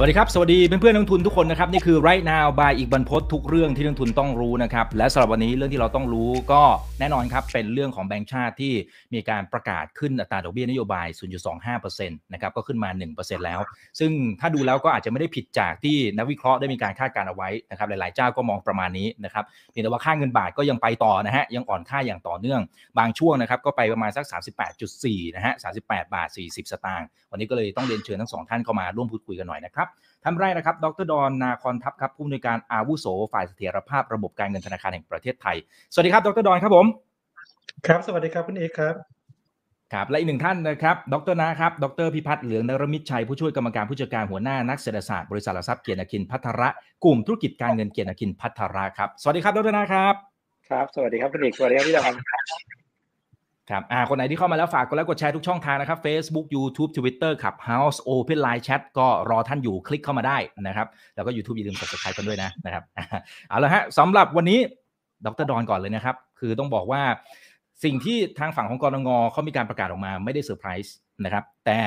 สวัสดีครับ สวัสดีเพื่อนๆนักลงทุนทุกคนนะครับ นี่คือ right now by อีกบรรพททุกเรื่องที่นักลงทุนต้องรู้นะครับ และสำหรับวันนี้เรื่องที่เราต้องรู้ก็แน่นอนครับ เป็นเรื่องของแบงก์ชาติที่มีการประกาศขึ้นอัตราดอกเบี้ยนโยบาย 0.25%นะครับก็ขึ้นมา 1%แล้ว ซึ่งถ้าดูแล้วก็อาจจะไม่ได้ผิดจากที่นักวิเคราะห์ได้มีการคาดการณ์เอาไว้นะครับหลายๆเจ้าก็มองประมาณนี้นะครับเพียงแต่ว่าค่าเงินบาทก็ยังไปต่อนะฮะยังอ่อนค่าอย่างต่อเนื่อง บางช่วงนะครับก็ไปประมาณสัก 38.4นะฮะ38 บาท 40 สตางค์วันนี้ก็เลยต้องเรียนเชิญทั้งสองท่านเข้ามาร่วมพูดคุยกันหน่อยนะครับ ท่านแรกนะครับ ดรดอนนาคอนทัพครับผู้อำนวยการอาวุโสฝ่ายเสถียรภาพระบบการเงินธนาคารแห่งประเทศไทย สวัสดีครับ ดรดอนครับผม ครับ สวัสดีครับคุณเอกครับครับและอีกหนึ่งท่านนะครับ ดรนาครับ ดรพิพัฒน์เหลืองนรมิตชัย ผู้ช่วยกรรมการผู้จัดการหัวหน้านักเศรษฐศาสตร์บริษัทหลักทรัพย์เกียรติกินพัทระ กลุ่มธุรกิจการเงินเกียรตินาคินภัทรครับ สวัสดีครับ ดรนาครับ ครับ สวัสดีครับคุณเอกสวัสดีครับพี่ดอน ครับอ่าคนไหนที่เข้ามาแล้วฝากกดไลค์กดแชร์ทุกช่องทางนะครับ Facebook YouTube Twitter Clubhouse Open Line Chat ก็รอท่านอยู่คลิกเข้ามาได้นะครับ แล้วก็ YouTube อย่าลืม subscribe กันด้วยนะนะครับเอาละฮะสำหรับวันนี้ดรดอนก่อนเลยนะครับ คือต้องบอกว่าสิ่งที่ทางฝั่งของกนง.เขามีการประกาศออกมาไม่ได้เซอร์ไพรส์นะครับ แต่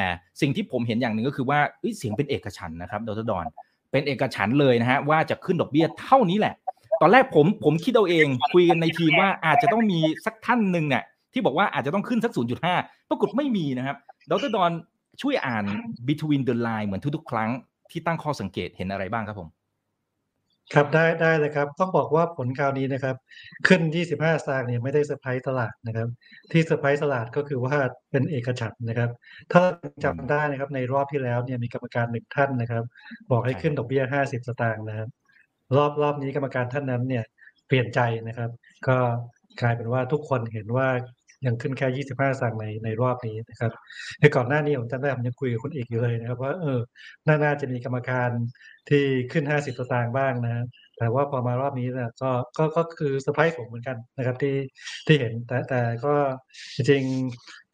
สิ่งที่ผมเห็นอย่างหนึ่งก็คือว่าเสียงเป็นเอกฉันนะครับดรดอนเป็นเอกฉันเลยนะฮะว่าจะขึ้นดอกเบี้ยเท่านี้แหละ ตอนแรกผมผมคิดเอาเองคุยกันในทีมว่าอาจจะต้องมีสักท่านหนึ่งเนี่ย ที่บอกว่าอาจจะต้องขึ้นสัก 0.5 ปรากฏไม่มีนะครับ ดรดอนช่วยอ่าน between the line เหมือนทุกๆ ครั้งที่ตั้งข้อสังเกตเห็นอะไรบ้างครับผม ครับได้ได้เลยครับ ต้องบอกว่าผลคราวนี้นะครับ ขึ้น 25 สตางค์เนี่ยไม่ได้เซอร์ไพรส์ตลาดนะครับ ที่เซอร์ไพรส์ตลาดก็คือว่าเป็นเอกฉันท์นะครับ ถ้าจำได้นะครับในรอบที่แล้วเนี่ยมีกรรมการหนึ่งท่านนะครับ บอกให้ขึ้นดอกเบี้ย 50 สตางค์นะครับ รอบรอบนี้กรรมการท่านนั้นเนี่ยเปลี่ยนใจนะครับ ก็กลายเป็นว่าทุกคนเห็นว่า ยังขึ้นแค่ 25 สตางค์ในในรอบนี้นะครับในก่อนหน้านี้ผมจำได้ผมยังคุยกับคุณเอกอยู่เลยนะครับ ว่าเออน่าน่าจะมีกรรมการที่ขึ้น 50สตางค์บ้างนะ แต่ว่าพอมารอบนี้เนี่ยก็ก็ก็คือเซอร์ไพรส์ผมเหมือนกันนะครับที่ที่เห็นแต่แต่ก็จริง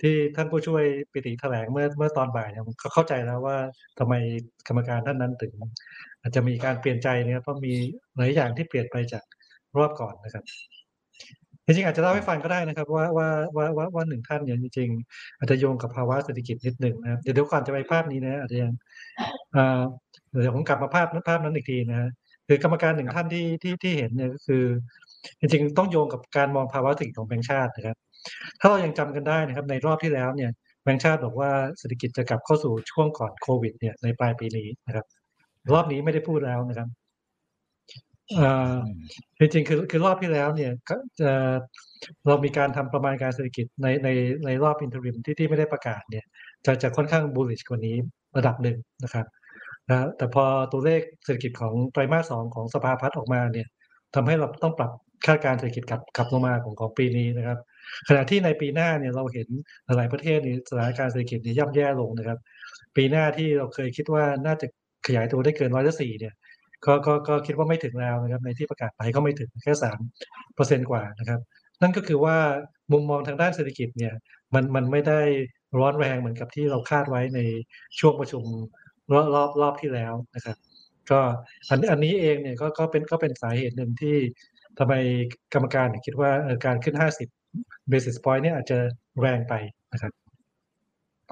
ที่ท่านผู้ช่วยปิติแถลงเมื่อเมื่อตอนบ่ายเนี่ยผมเข้าใจแล้วว่าทำไมกรรมการท่านนั้นถึง อาจจะมีการเปลี่ยนใจนะครับเพราะมีหลายอย่างที่เปลี่ยนไปจากรอบก่อนนะครับ จริงๆอาจจะเล่าให้ฟังก็ได้นะครับ ว่าว่าว่าว่าว่าหนึ่งท่านเนี่ยจริงๆอาจจะโยงกับภาวะเศรษฐกิจนิดหนึ่งนะครับเดี๋ยวเดี๋ยวก่อนจะไปภาพนี้นะอาจจะยังเดี๋ยวผมกลับมาภาพนั้นภาพนั้นอีกทีนะคือกรรมการหนึ่งท่านที่ที่ที่เห็นเนี่ยก็คือ จริงๆต้องโยงกับการมองภาวะเศรษฐกิจของแบงก์ชาตินะครับ ถ้าเรายังจำกันได้นะครับ ในรอบที่แล้วเนี่ยแบงก์ชาติบอกว่าเศรษฐกิจจะกลับเข้าสู่ช่วงก่อนโควิด เนี่ยในปลายปีนี้นะครับ รอบนี้ไม่ได้พูดแล้วนะครับ จริงๆคือคือรอบที่แล้วเนี่ยจะเรามีการทำประมาณการเศรษฐกิจในในในรอบอินเทอริมที่ที่ไม่ได้ประกาศเนี่ย จะจะค่อนข้างบูลลิชกว่านี้ระดับหนึ่งนะครับนะแต่พอตัวเลขเศรษฐกิจของไตรมาสสองของสภาพัฒน์ออกมาเนี่ยทำให้เราต้องปรับคาดการเศรษฐกิจกลับขับลงมาของของปีนี้นะครับ ขณะที่ในปีหน้าเนี่ยเราเห็นหลายประเทศนี่สถานการณ์เศรษฐกิจเนี่ยย่ำแย่ลงนะครับ ปีหน้าที่เราเคยคิดว่าน่าจะขยายตัวได้เกินร้อยละสี่เนี่ย ก็ก็ก็คิดว่าไม่ถึงแล้วนะครับ ในที่ประกาศไปก็ไม่ถึงแค่สามเปอร์เซ็นกว่านะครับ นั่นก็คือว่ามุมมองทางด้านเศรษฐกิจเนี่ยมันมันไม่ได้ร้อนแรงเหมือนกับที่เราคาดไว้ในช่วงประชุมรอบรอบรอบที่แล้วนะครับ ก็อันอันนี้เองเนี่ยก็ก็เป็นก็เป็นสาเหตุหนึ่งที่ทำไมกรรมการคิดว่าการขึ้น 50 basis point เนี่ยอาจจะแรงไปนะครับ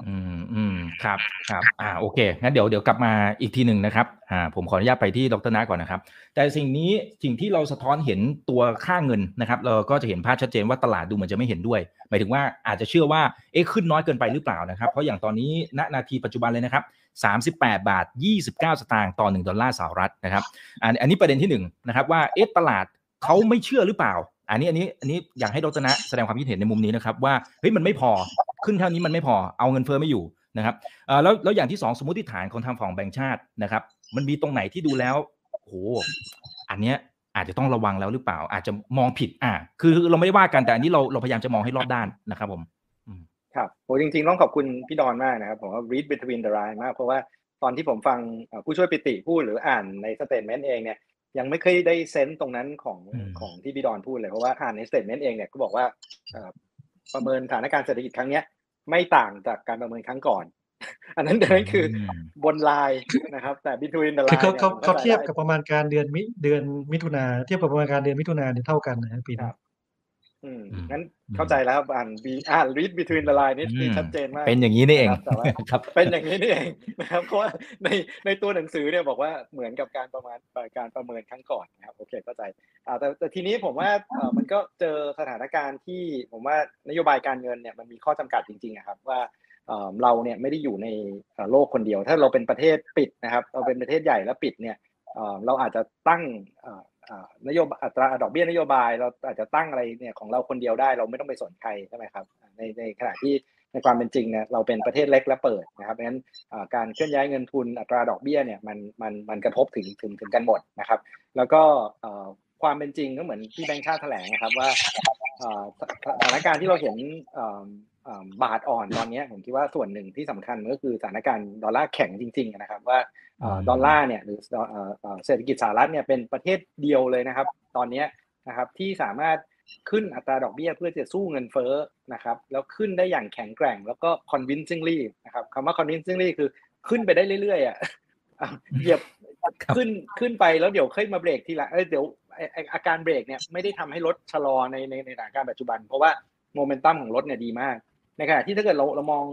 อืมอืมครับครับ อ่าโอเคงั้นเดี๋ยวเดี๋ยวกลับมาอีกทีหนึ่งนะครับ อ่า ผมขออนุญาตไปที่ดรนาก่อนนะครับ แต่สิ่งนี้สิ่งที่เราสะท้อนเห็นตัวค่าเงินนะครับ เราก็จะเห็นภาพชัดเจนว่าตลาดดูเหมือนจะไม่เห็นด้วย หมายถึงว่าอาจจะเชื่อว่าเอ๊ะขึ้นน้อยเกินไปหรือเปล่านะครับ เพราะอย่างตอนนี้ณนาทีปัจจุบันเลยนะครับ38 บาท 29 สตางค์ต่อ 1 ดอลลาร์สหรัฐนะครับ อันนนี้ประเด็นที่1นะครับว่าเอ๊ะตลาดเขาไม่เชื่อหรือเปล่า อันนี้อันนี้อันนี้อยากให้ดรนะแสดงความคิดเห็นในมุมนี้นะครับว่าเฮ้ยมันไม่พอ ขึ้นเท่านี้มันไม่พอเอาเงินเฟ้อไม่อยู่นะครับแล้วแล้วอย่างที่สองสมมติฐานของทางฝั่งแบงก์ชาตินะครับ มันมีตรงไหนที่ดูแล้วโหอันเนี้ยอาจจะต้องระวังแล้วหรือเปล่า อาจจะมองผิด อ่า คือเราไม่ได้ว่ากันแต่อันนี้เราเราพยายามจะมองให้รอบด้านนะครับผมครับโหจริงๆ ต้องขอบคุณพี่ดอนมากนะครับ ผมว่า read between the line มาก เพราะว่าตอนที่ผมฟังผู้ช่วยปิติพูดหรืออ่านใน statement เองเนี่ยยังไม่เคยได้ sense ตรงนั้นของของที่พี่ดอนพูดเลย เพราะว่าอ่านใน statement เองเนี่ยก็บอกว่า ประเมินสถานการณ์เศรษฐกิจครั้งเนี้ย ไม่ต่างจากการประเมินครั้งก่อน อันนั้นเดินคือบนไลน์นะครับ แต่ between the line คือเขาเขาเขาเทียบกับประมาณการเดือนมิเดือนมิถุนาเทียบกับประมาณการเดือนมิถุนาเนี่ยเท่ากันนะปีนี้ อืมอืมงั้นอืมเข้าใจแล้วอ่านบีอ่าน read between the line นี่อืมนี่ชัดเจนมากเป็นอย่างนี้นี่เองนะครับแต่ว่าครับ เป็นอย่างนี้นี่เองนะครับเพราะว่าในในตัวหนังสือเนี่ยบอกว่าเหมือนกับการประมาณการประเมินครั้งก่อนนะครับโอเคเข้าใจอ่าแต่แต่ทีนี้ผมว่าเอ่อมันก็เจอสถานการณ์ที่ผมว่านโยบายการเงินเนี่ยมันมีข้อจำกัดจริงๆอะครับว่าเอ่อเราเนี่ยไม่ได้อยู่ในเอ่อโลกคนเดียว ถ้าเราเป็นประเทศปิดนะครับ เราเป็นประเทศใหญ่แล้วปิดเนี่ยเอ่อเราอาจจะตั้งเอ่อเอ่อ นโยบายอัตราดอกเบี้ยนโยบายเราอาจจะตั้งอะไรเนี่ยของเราคนเดียวได้เราไม่ต้องไปสนใครใช่ไหมครับในในขณะที่ในความเป็นจริงเนี่ยเราเป็นประเทศเล็กและเปิดนะครับเพราะฉะนั้นการเคลื่อนย้ายเงินทุนอัตราดอกเบี้ยเนี่ยมันมันมันกระทบถึงถึงถึงกันหมดนะครับ แล้วก็ความเป็นจริงก็เหมือนที่แบงค์ชาติแถลงนะครับว่าสถานการณ์ที่เราเห็น บาทอ่อนตอนเนี้ยผมคิดว่าส่วนหนึ่งที่สำคัญมันก็คือสถานการณ์ดอลลาร์แข็งจริง ๆ นะครับ ว่าเอ่ออืมดอลลาร์เนี่ยหรือเอ่อเอ่อเศรษฐกิจสหรัฐเนี่ยเป็นประเทศเดียวเลยนะครับ ตอนเนี้ยนะครับที่สามารถขึ้นอัตราดอกเบี้ยเพื่อจะสู้เงินเฟ้อนะครับแล้วขึ้นได้อย่างแข็งแกร่ง แล้วก็ convincingly นะครับคำว่า convincingly คือขึ้นไปได้เรื่อยๆอะอะเหยียบครับขึ้นขึ้นไปแล้วเดี๋ยวค่อยมาเบรกทีหละเอ้ยเดี๋ยวไอ้ไอ้อาการเบรกเนี่ยไม่ได้ทำให้รถชะลอในในในสถานการณ์ปัจจุบัน เพราะว่าโมเมนตัมของรถเนี่ยดีมาก ในขณะที่ถ้าเกิดเราเรามอง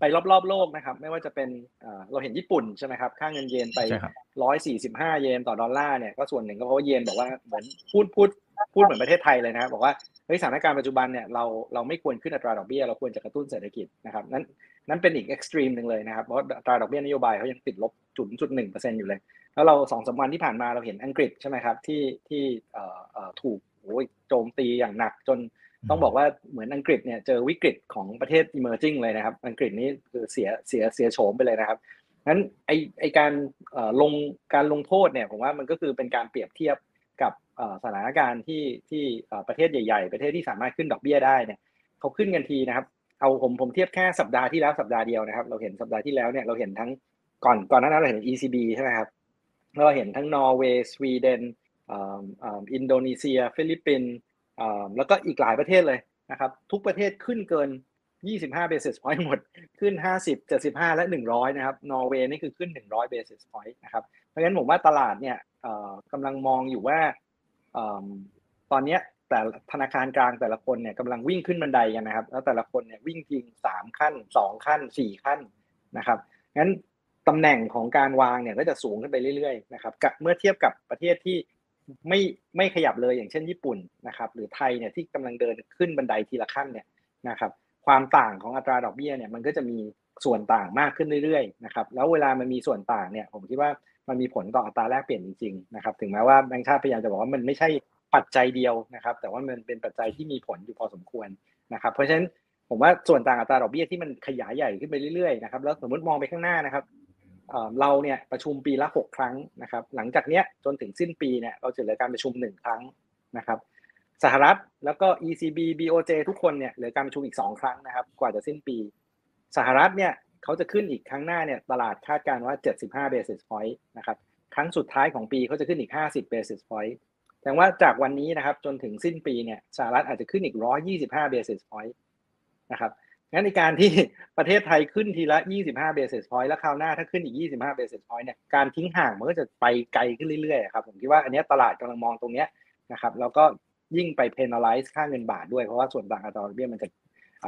ไปรอบๆโลกนะครับ ไม่ว่าจะเป็นเอ่อเราเห็นญี่ปุ่นใช่ไหมครับ ค่าเงินเยนไปใช่ครับร้อยสี่สิบห้าเยนต่อดอลลาร์เนี่ยก็ส่วนหนึ่งก็เพราะว่าเยนบอกว่าเหมือนพูดพูดพูดเหมือนประเทศไทยเลยนะครับบอกว่าเฮ้ยสถานการณ์ปัจจุบันเนี่ยเราเราไม่ควรขึ้นอัตราดอกเบี้ยเราควรจะกระตุ้นเศรษฐกิจนะครับนั้นนั้นเป็นอีกเอ็กซ์ตรีมหนึ่งเลยนะครับเพราะอัตราดอกเบี้ยนโยบายเขายังติดลบจุดจุดหนึ่งเปอร์เซ็นต์อยู่เลย แล้วเราสองสามวันที่ผ่านมาเราเห็นอังกฤษใช่ไหมครับที่ที่เอ่อเอ่อถูกโอ้ยโจมตีอย่างหนักจน ต้องบอกว่าเหมือนอังกฤษเนี่ยเจอวิกฤตของประเทศ emerging เลยนะครับ อังกฤษนี่คือเสียเสียเสียโฉมไปเลยนะครับงั้นไอไอการลงการลงโทษเนี่ยผมว่ามันก็คือเป็นการเปรียบเทียบกับสถานการณ์ที่ที่ประเทศใหญ่ๆ ประเทศที่สามารถขึ้นดอกเบี้ยได้เนี่ยเขาขึ้นกันทีนะครับเอาผมผมเทียบแค่สัปดาห์ที่แล้วสัปดาห์เดียวนะครับ เราเห็นสัปดาห์ที่แล้วเนี่ยเราเห็นทั้งก่อนก่อนหน้านั้นเราเห็น ECB ใช่ไหมครับเราเห็นทั้งนอร์เวย์สวีเดนอินโดนีเซีย ฟิลิปปินส์ แล้วก็อีกหลายประเทศเลยนะครับ ทุกประเทศขึ้นเกิน 25 basis point หมด ขึ้น 50 75 และ 100 นะครับ นอร์เวย์นี่คือขึ้น 100 basis point นะครับ เพราะฉะนั้นผมว่าตลาดเนี่ยกำลังมองอยู่ว่าตอนนี้แต่ธนาคารกลางแต่ละคนเนี่ยกำลังวิ่งขึ้นบันไดกันนะครับ แล้วแต่ละคนเนี่ยวิ่งทิ้งสามขั้นสองขั้นสี่ขั้นนะครับงั้นตำแหน่งของการวางเนี่ยก็จะสูงขึ้นไปเรื่อยๆนะครับกับเมื่อเทียบกับประเทศที่ ไม่ไม่ขยับเลยอย่างเช่นญี่ปุ่นนะครับหรือไทยเนี่ยที่กำลังเดินขึ้นบันไดทีละขั้นเนี่ยนะครับความต่างของอัตราดอกเบี้ยเนี่ยมันก็จะมีส่วนต่างมากขึ้นเรื่อยๆนะครับแล้วเวลามันมีส่วนต่างเนี่ยผมคิดว่ามันมีผลต่ออัตราแลกเปลี่ยนจริงๆนะครับถึงแม้ว่าแบงก์ชาติพยายามจะบอกว่ามันไม่ใช่ปัจจัยเดียวนะครับแต่ว่ามันเป็นปัจจัยที่มีผลอยู่พอสมควรนะครับเพราะฉะนั้นผมว่าส่วนต่างอัตราดอกเบี้ยที่มันขยายใหญ่ขึ้นไปเรื่อยๆนะครับแล้วสมมติมองไปข้างหน้านะครับ เราเนี่ยประชุมปีละหกครั้งนะครับ หลังจากเนี้ยจนถึงสิ้นปีเนี่ยเราจะเหลือการประชุมหนึ่งครั้งนะครับสหรัฐแล้วก็ ECB BOJ ทุกคนเนี่ยเหลือการประชุมอีกสองครั้งนะครับ กว่าจะสิ้นปี สหรัฐเนี่ยเขาจะขึ้นอีกครั้งหน้าเนี่ยตลาดคาดการณ์ว่า 75 basis point นะครับครั้งสุดท้ายของปีเขาจะขึ้นอีก 50 basis point แสดงว่าจากวันนี้นะครับจนถึงสิ้นปีเนี่ยสหรัฐอาจจะขึ้นอีก 125 basis point นะครับ งั้นในการที่ประเทศไทยขึ้นทีละ 25 basis point แล้วคราวหน้าถ้าขึ้นอีก 25 basis point เนี่ยการทิ้งห่างมันก็จะไปไกลขึ้นเรื่อยๆครับผมคิดว่าอันนี้ตลาดกำลังมองตรงเนี้ยนะครับแล้วก็ยิ่งไป penalize ค่าเงินบาทด้วยเพราะว่าส่วนต่างอัตราดอกเบี้ยมันจะ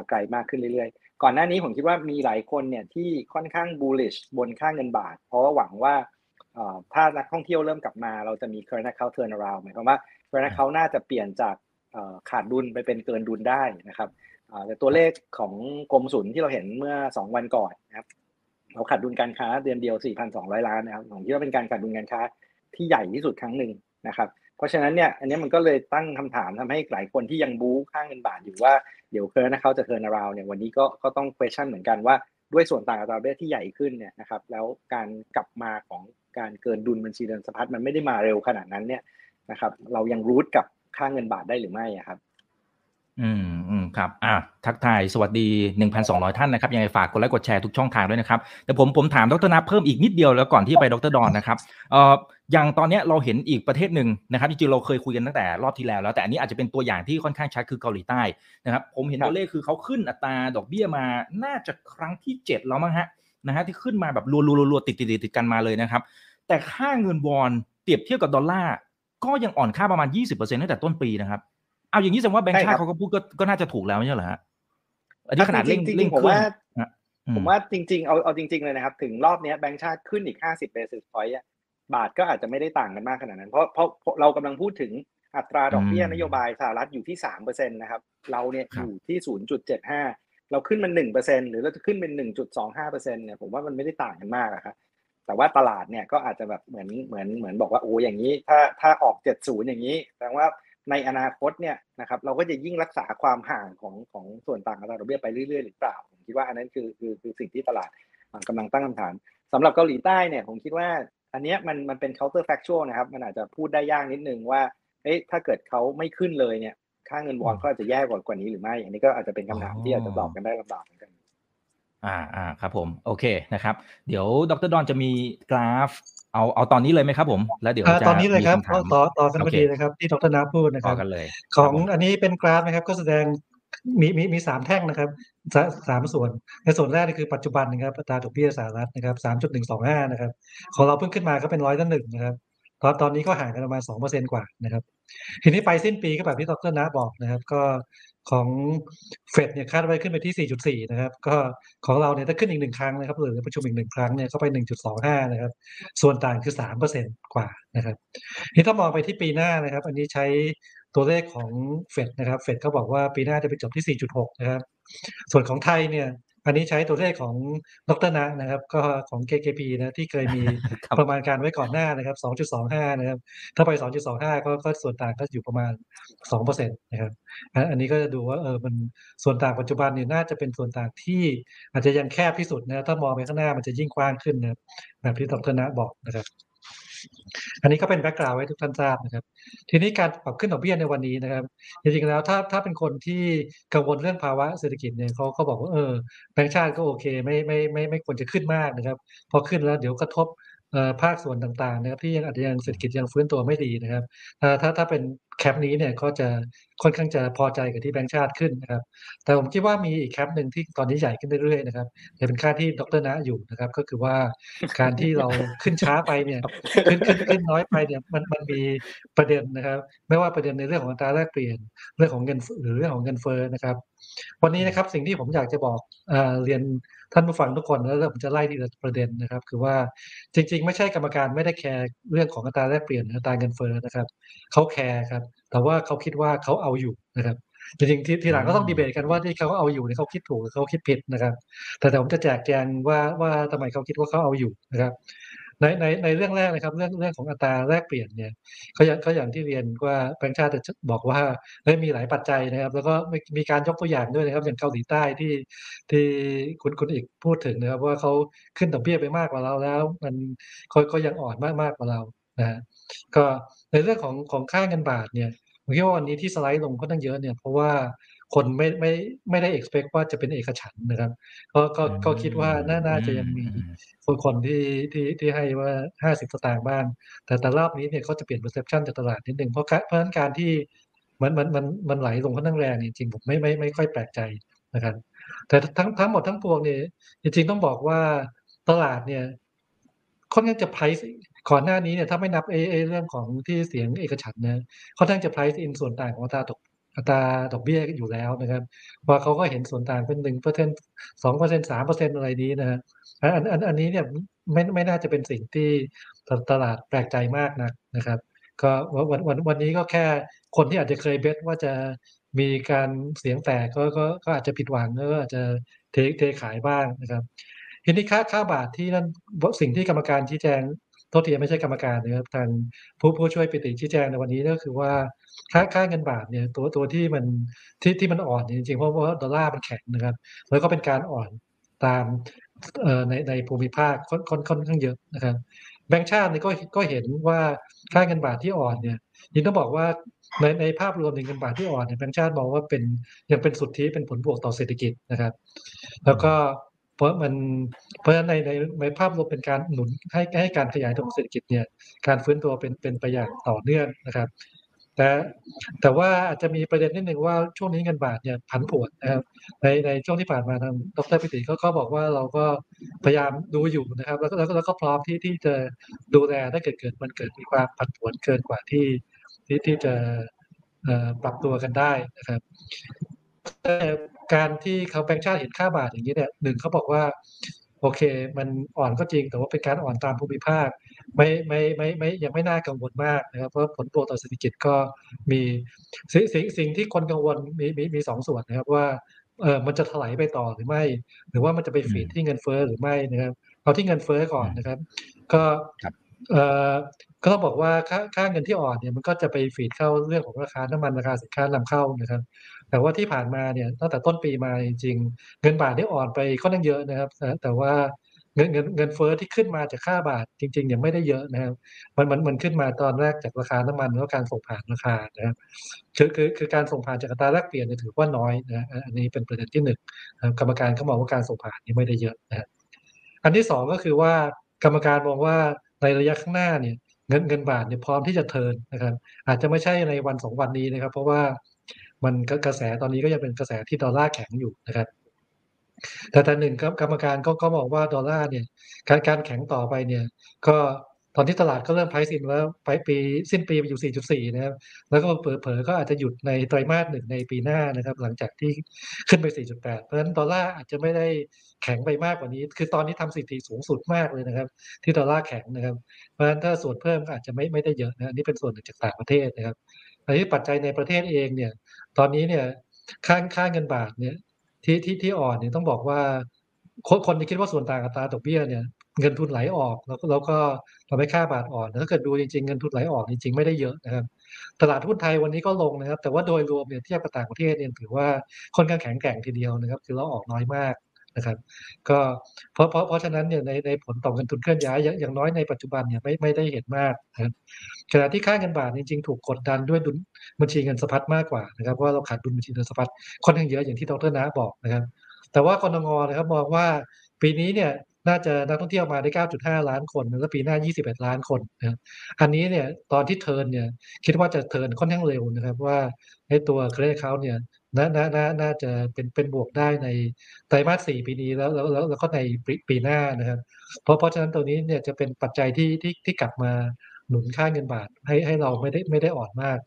ไกลมากขึ้นเรื่อยๆ ก่อนหน้านี้ผมคิดว่ามีหลายคนเนี่ยที่ค่อนข้าง bullish บนค่าเงินบาท เพราะว่าหวังว่าถ้านักท่องเที่ยวเริ่มกลับมาเราจะมี current account turn around หมายความว่า current account น่าจะเปลี่ยนจากขาดดุลไปเป็นเกินดุลได้นะครับ แต่ตัวเลขของกรมศุลที่เราเห็นเมื่อ 2 วันก่อนนะครับเราขาดดุลการค้าเดือนเดียว 4,200 ล้านนะครับผมคิดว่าเป็นการขาดดุลการค้าที่ใหญ่ที่สุดครั้งหนึ่งนะครับ เพราะฉะนั้นเนี่ยอันนี้มันก็เลยตั้งคำถามทำให้หลายคนที่ยังบู๊ค่างเงินบาทอยู่ว่าเดี๋ยว current account จะ turnaround เนี่ยวันนี้ก็ก็ต้อง question เหมือนกันว่าด้วยส่วนต่างอัตราดอกเบี้ยที่ใหญ่ขึ้นเนี่ยนะครับแล้วการกลับมาของการเกินดุลบัญชีเดินสะพัดมันไม่ได้มาเร็วขนาดนั้นเนี่ยนะครับเรายังรูทกับค่าเงินบาทได้หรือไม่อะครับ อืมอืมครับอะทักทายสวัสดี 1,200 ท่านนะครับยังไงฝากกดไลค์กดแชร์ทุกช่องทางด้วยนะครับแต่ผมผมถามดรนับเพิ่มอีกนิดเดียวแล้วก่อนที่ไปดรดอนนะครับเอ่ออย่างตอนเนี้ยเราเห็นอีกประเทศหนึ่งนะครับจริงๆเราเคยคุยกันตั้งแต่รอบที่แล้วแล้วแต่อันนี้อาจจะเป็นตัวอย่างที่ค่อนข้างชัดคือเกาหลีใต้นะครับผมเห็นครับตัวเลขคือเขาขึ้นอัตราดอกเบี้ยมาน่าจะครั้งที่ 7 แล้วมั้งฮะนะฮะที่ขึ้นมาแบบรัวๆๆๆติดติดติดกันมาเลยนะครับ แต่ค่าเงินวอนเปรียบเทียบกับดอลลาร์ก็ยังอ่อนค่าประมาณ 20%ตั้งแต่ต้นปีนะครับ เอาอย่างนี้แสดงว่าแบงค์ใช่ชาครัติบเขาก็พูดก็ก็น่าจะถูกแล้วไม่ใช่เหรอฮะอันนี้ขนาดเร่งจริงๆเร่งผมเครื่องว่าฮะอืผมว่าจริง ๆ เอาเอาจริง ๆ เลยนะครับ ถึงรอบเนี้ยแบงก์ชาติขึ้นอีก 50 basis point อะบาทก็อาจจะไม่ได้ต่างกันมากขนาดนั้น เพราะเพราะเพราะเรากำลังพูดถึงอัตราดอกเบี้ยนโยบายสหรัฐอยู่ที่3%นะครับ เราเนี่ยอยู่ที่ 0.75 เราขึ้นมัน1%หรือเราจะขึ้นเป็น 1.25%เนี่ยผมว่ามันไม่ได้ต่างกันมากอะครับแต่ว่าตลาดเนี่ยก็อาจจะแบบเหมือนเหมือนเหมือนบอกว่าโอ้อย่างนี้ ถ้าถ้าออก 70 อย่างนี้แสดงว่า ในอนาคตเนี่ยนะครับเราก็จะยิ่งรักษาความห่างของของส่วนต่างอัตราดอกเบี้ยไปเรื่อยๆหรือเปล่าผมคิดว่าอันนั้นคือคือคือสิ่งที่ตลาดกำลังตั้งคำถามสำหรับเกาหลีใต้เนี่ยผมคิดว่าอันเนี้ยมันมันเป็น counter factual นะครับ มันอาจจะพูดได้ยากนิดนึงว่าเอ๊ะถ้าเกิดเขาไม่ขึ้นเลยเนี่ย ค่าเงินวอนเขาอาจจะแย่กว่ากว่านี้หรือไม่ อันนี้ก็อาจจะเป็นคำถามที่อาจจะตอบกันได้ลำบากเหมือนกันอ่าอ่าครับผม โอเคนะครับ เดี๋ยวดรดอนจะมีกราฟ เอาเอาตอนนี้เลยไหมครับผม แล้วเดี๋ยวอ่าจะตอนนี้เลยครับมีำถามต่อต่อกันโอพอเคดีนะครับ ที่ดรนาพูดนะคต่รัอบกันเลยของครับผมอันนี้เป็นกราฟนะครับ ก็แสดงมีมีมีสามแท่งนะครับสาสามส่วน ในส่วนแรกนี่คือปัจจุบันนะครับอัตราดอกเบี้ยสหรัฐนะครับสามจุดหนึ่งสองห้านะครับ ของเราเพิ่งขึ้นมาก็เป็นร้อยละหนึ่งนะครับตอนตอนนี้ก็ห่างกันประมาณสองเปอร์เซ็นกว่านะครับ ทีนี้ไปสิ้นปีก็แบบที่ดรนะบอกนะครับ ก็ ของเฟดเนี่ยคาดไว้ขึ้นไปที่ 4.4 นะครับ ก็ของเราเนี่ยถ้าขึ้นอีกหนึ่งครั้งนะครับหรือประชุมอีกหนึ่งครั้งเนี่ยเข้าไป 1.25 นะครับ ส่วนต่างคือ 3%กว่านะครับนี่ถ้ามองไปที่ปีหน้านะครับ อันนี้ใช้ตัวเลขของเฟดนะครับ เฟดเขาบอกว่าปีหน้าจะไปจบที่ 4.6 นะครับ ส่วนของไทยเนี่ย อันนี้ใช้ตัวเลขของดรนะนะครับ ก็ของ KKP นะที่เคยมีครับ ประมาณการไว้ก่อนหน้านะครับ 2.25 นะครับ ถ้าไป 2.25 ก็ก็ส่วนต่างก็อยู่ประมาณ 2%นะครับอันอันนี้ก็จะดูว่าเออมันส่วนต่างปัจจุบันเนี่ยน่าจะเป็นส่วนต่างที่อาจจะยังแคบที่สุดนะถ้ามองไปข้างหน้ามันจะยิ่งกว้างขึ้นนะครับแบบที่ดรนะบอกนะครับ อันนี้ก็เป็น background ไว้ทุกท่านทราบนะครับ ทีนี้การปรับขึ้นดอกเบี้ยในวันนี้นะครับ จริงๆแล้วถ้าถ้าเป็นคนที่กังวลเรื่องภาวะเศรษฐกิจเนี่ยเขาเขาบอกว่าเออแบงก์ชาติก็โอเค ไม่ไม่ไม่ไม่ควรจะขึ้นมากนะครับ พอขึ้นแล้วเดี๋ยวกระทบ ภาคส่วนต่างๆนะครับที่ยังอาจจะยังเศรษฐกิจยังฟื้นตัวไม่ดีนะครับถ้าถ้าถ้าเป็นแคปนี้เนี่ยก็จะค่อนข้างจะพอใจกับที่แบงก์ชาติขึ้นนะครับ แต่ผมคิดว่ามีอีกแคปหนึ่งที่ตอนนี้ใหญ่ขึ้นเรื่อยๆนะครับจะเป็นค่าที่ดรนะอยู่นะครับ ก็คือว่าการที่เราขึ้นช้าไปเนี่ยขึ้นขึ้นขึ้นน้อยไปเนี่ยมันมันมีประเด็นนะครับ ไม่ว่าประเด็นในเรื่องของอัตราแลกเปลี่ยนเรื่องของเงินหรือเรื่องของเงินเฟ้อนะครับ วันนี้นะครับสิ่งที่ผมอยากจะบอกเรียน ท่านผู้ฟังทุกคนแล้วผมจะไล่ทีละประเด็นนะครับ คือว่าจริง ๆ ไม่ใช่กรรมการไม่ได้แคร์เรื่องของอัตราแลกเปลี่ยนหรืออัตราเงินเฟ้อนะครับเขาแคร์ครับ แต่ว่าเขาคิดว่าเขาเอาอยู่นะครับจริงๆที่ทีหลังก็ต้องดีเบตกันว่าที่เขาเอาอยู่เนี่ยเขาคิดถูกหรือเขาคิดผิดนะครับ แต่แต่ผมจะแจกแจงว่าว่าทำไมเขาคิดว่าเขาเอาอยู่นะครับ ในในในเรื่องแรกนะครับ เรื่องเรื่องของอัตราแลกเปลี่ยนเนี่ยเขาอย่างเขาอย่างที่เรียนว่าแบงค์ชาติจะบอกว่าเฮ้มีหลายปัจจัยนะครับ แล้วก็มีการยกตัวอย่างด้วยนะครับ อย่างเกาหลีใต้ที่ที่คุณคุณอีกพูดถึงนะครับว่าเขาขึ้นดอกเบี้ยไปมากกว่าเราแล้ว มันเขาเขายังอ่อนมากมากกว่าเรานะก็ในเรื่องของของค่าเงินบาทเนี่ยผมคิดว่าวันนี้ที่สไลด์ลงค่อนข้งเยอะเนี่ยเพราะว่า คนไม่ไม่ไม่ได้ expect ว่าจะเป็นเอกฉันท์นะครับก็ก็ก็คิดว่าน่าน่าจะยังมีคนคนที่ที่ที่ให้ว่าห้าสิบสตางค์บ้างแต่แต่รอบนี้เนี่ยเขาจะเปลี่ยน perception จากตลาดนิดนึงเพราะกะเพราะฉะนั้นการที่มันมันมันมันไหลลงค่อนข้างแรงเนี่ยจริงๆผมไม่ไม่ไม่ค่อยแปลกใจนะครับ แต่ทั้งทั้งหมดทั้งปวงเนี่ยจริงๆต้องบอกว่าตลาดเนี่ยค่อนข้างจะ price ก่อนหน้านี้เนี่ยถ้าไม่นับเอเอเรื่องของที่เสียงเอกฉันท์นะค่อนข้างจะ price in ส่วนต่างของอัตราดอก อัตราดอกเบี้ยอยู่แล้วนะครับว่าเขาก็เห็นส่วนต่างเป็นหนึ่งเปอร์เซ็นสองเปอร์เซ็นสามเปอร์เซ็นอะไรนี้นะฮะอันอันอันนี้เนี่ยไม่ไม่น่าจะเป็นสิ่งที่ตลาดแปลกใจมากนักนะครับ ก็วันวันวันนี้ก็แค่คนที่อาจจะเคยเบสว่าจะมีการเสียงแตกก็ก็ก็อาจจะผิดหวังแล้วก็อาจจะเทเทขายบ้างนะครับทีนี้ค่าค่าบาทที่นั่นสิ่งที่กรรมการชี้แจงโทษทีไม่ใช่กรรมการนะครับทางผู้ผู้ช่วยปิติชี้แจงในวันนี้ก็คือว่า ค่าค่าเงินบาทเนี่ยตัวตัวที่มันที่ที่มันอ่อนจริงๆเพราะว่าดอลลาร์มันแข็งนะครับ แล้วก็เป็นการอ่อนตามในในภูมิภาคค่อนค่อนค่อนข้างเยอะนะครับ แบงก์ชาตินี่ก็ก็เห็นว่าค่าเงินบาทที่อ่อนเนี่ยยินต้องบอกว่าในในภาพรวมในเงินบาทที่อ่อนเนี่ยแบงก์ชาติมองว่าเป็นยังเป็นสุทธิเป็นผลบวกต่อเศรษฐกิจนะครับ แล้วก็เพราะมันเพราะฉะนั้นในในในภาพรวมเป็นการหนุนให้ให้การขยายตัวของเศรษฐกิจเนี่ยการฟื้นตัวเป็นเป็นไปอย่างต่อเนื่องนะครับ แต่แต่ว่าอาจจะมีประเด็นนิดหนึ่งว่าช่วงนี้เงินบาทเนี่ยผันผวนนะครับในในช่วงที่ผ่านมาทางดรปิติเขาก็บอกว่าเราก็พยายามดูอยู่นะครับ แล้วก็แล้วก็แล้วก็พร้อมที่ที่จะดูแลถ้าเกิดเกิดมันเกิดมีความผันผวนเกินกว่าที่ที่ที่จะปรับตัวกันได้นะครับแต่การที่เขาแบงค์ชาติเห็นค่าบาทอย่างนี้เนี่ยหนึ่งเขาบอกว่า โอเค มันอ่อนก็จริงแต่ว่าเป็นการอ่อนตามภูมิภาค ไม่ไม่ไม่ไม่ยังไม่น่ากังวลมากนะครับเพราะผลโปรต่อเศรษฐกิจก็มีสิ่งสิ่งสิ่งที่คนกังวลมีมีมีสองส่วนนะครับว่าเออมันจะถลายไปต่อหรือไม่ หรือว่ามันจะไปฟีดที่เงินเฟ้อหรือไม่นะครับเอาที่เงินเฟ้อก่อนนะครับ ก็ครับเอ่อก็ต้องบอกว่าค่าค่าเงินที่อ่อนเนี่ยมันก็จะไปฟีดเข้าเรื่องของราคาน้ำมันราคาสินค้านำเข้านะครับ แต่ว่าที่ผ่านมาเนี่ยตั้งแต่ต้นปีมาจริงๆเงินบาทได้อ่อนไปค่อนข้างเยอะนะครับ แต่ว่าเงินเงินเงินเฟ้อที่ขึ้นมาจากค่าบาทจริงๆเนี่ยไม่ได้เยอะนะครับ มันมันมันขึ้นมาตอนแรกจากราคาน้ำมันแล้วการส่งผ่านราคานะครับคือคือคือการส่งผ่านจากอัตราแลกเปลี่ยนเนี่ยถือว่าน้อยนะอันอันนี้เป็นประเด็นที่หนึ่งกรรมการเขามองว่าการส่งผ่านนี่ไม่ได้เยอะนะครับอันที่สองก็คือว่ากรรมการมองว่าในระยะข้างหน้าเนี่ยเงินเงินบาทเนี่ยพร้อมที่จะเทินนะครับ อาจจะไม่ใช่ในวันสองวันนี้นะครับ เพราะว่า มันก็กระแสตอนนี้ก็ยังเป็นกระแสที่ดอลลาร์แข็งอยู่นะครับ แต่แต่หนึ่งครับกรรมการก็ก็มองว่าดอลลาร์เนี่ยการการแข็งต่อไปเนี่ย ก็ตอนที่ตลาดก็เริ่มไพรซ์อินแล้วไปปีสิ้นปีไปอยู่ 4.4 นะครับ แล้วก็เผลอๆก็อาจจะหยุดในไตรมาสหนึ่งในปีหน้านะครับ หลังจากที่ขึ้นไป 4.8 เพราะฉะนั้นดอลลาร์อาจจะไม่ได้แข็งไปมากกว่านี้ คือตอนนี้ทำสถิติสูงสุดมากเลยนะครับ ที่ดอลลาร์แข็งนะครับ เพราะฉะนั้นถ้าส่วนเพิ่มก็อาจจะไม่ไม่ได้เยอะนะอันนี้เป็นส่วนหนึ่งจากต่างประเทศนะครับอันนี้ปัจจัยในประเทศเองเนี่ย ตอนนี้เนี่ยค่าค่าเงินบาทเนี่ยที่ที่ที่อ่อนเนี่ยต้องบอกว่าคนคนจะคิดว่าส่วนต่างอัตราดอกเบี้ยเนี่ยเงินทุนไหลออกแล้วก็แล้วก็ทำให้ค่าบาทอ่อนถ้าเกิดดูจริงๆเงินทุนไหลออกจริงๆไม่ได้เยอะนะครับ ตลาดหุ้นไทยวันนี้ก็ลงนะครับ แต่ว่าโดยรวมเนี่ยเทียบกับต่างประเทศเนี่ยถือว่าค่อนข้างแข็งแกร่งทีเดียวนะครับ คือเราออกน้อยมาก นะครับ ก็เพราะเพราะเพราะฉะนั้นเนี่ยในในผลต่อเงินทุนเคลื่อนย้ายอย่างอย่างน้อยในปัจจุบันเนี่ยไม่ไม่ได้เห็นมากนะครับขณะที่ค่าเงินบาทจริงๆ ถูกกดดันด้วยดุลบัญชีเงินสะพัดมากกว่านะครับเพราะว่าเราขาดดุลบัญชีเงินสะพัดค่อนข้างเยอะอย่างที่ดรน้าบอกนะครับ แต่ว่ากรงนะครับมองว่าปีนี้เนี่ยน่าจะนักท่องเที่ยวมาได้ 9.5 ล้านคนแล้วปีหน้า 21 ล้านคนนะอันนี้เนี่ยตอนที่เทิร์นเนี่ยคิดว่าจะเทิร์นค่อนข้างเร็วนะครับว่าให้ตัวเครดิตเขาเนี่ย น่าน่าน่าน่าจะเป็นเป็นบวกได้ในไตรมาสสี่ปีนี้แล้วแล้วแล้วแล้วก็ในปีปีหน้านะครับเพราะเพราะฉะนั้นตัวนี้เนี่ยจะเป็นปัจจัยที่ที่ที่กลับมาหนุนค่าเงินบาทให้ให้เราไม่ได้ไม่ได้อ่อนมาก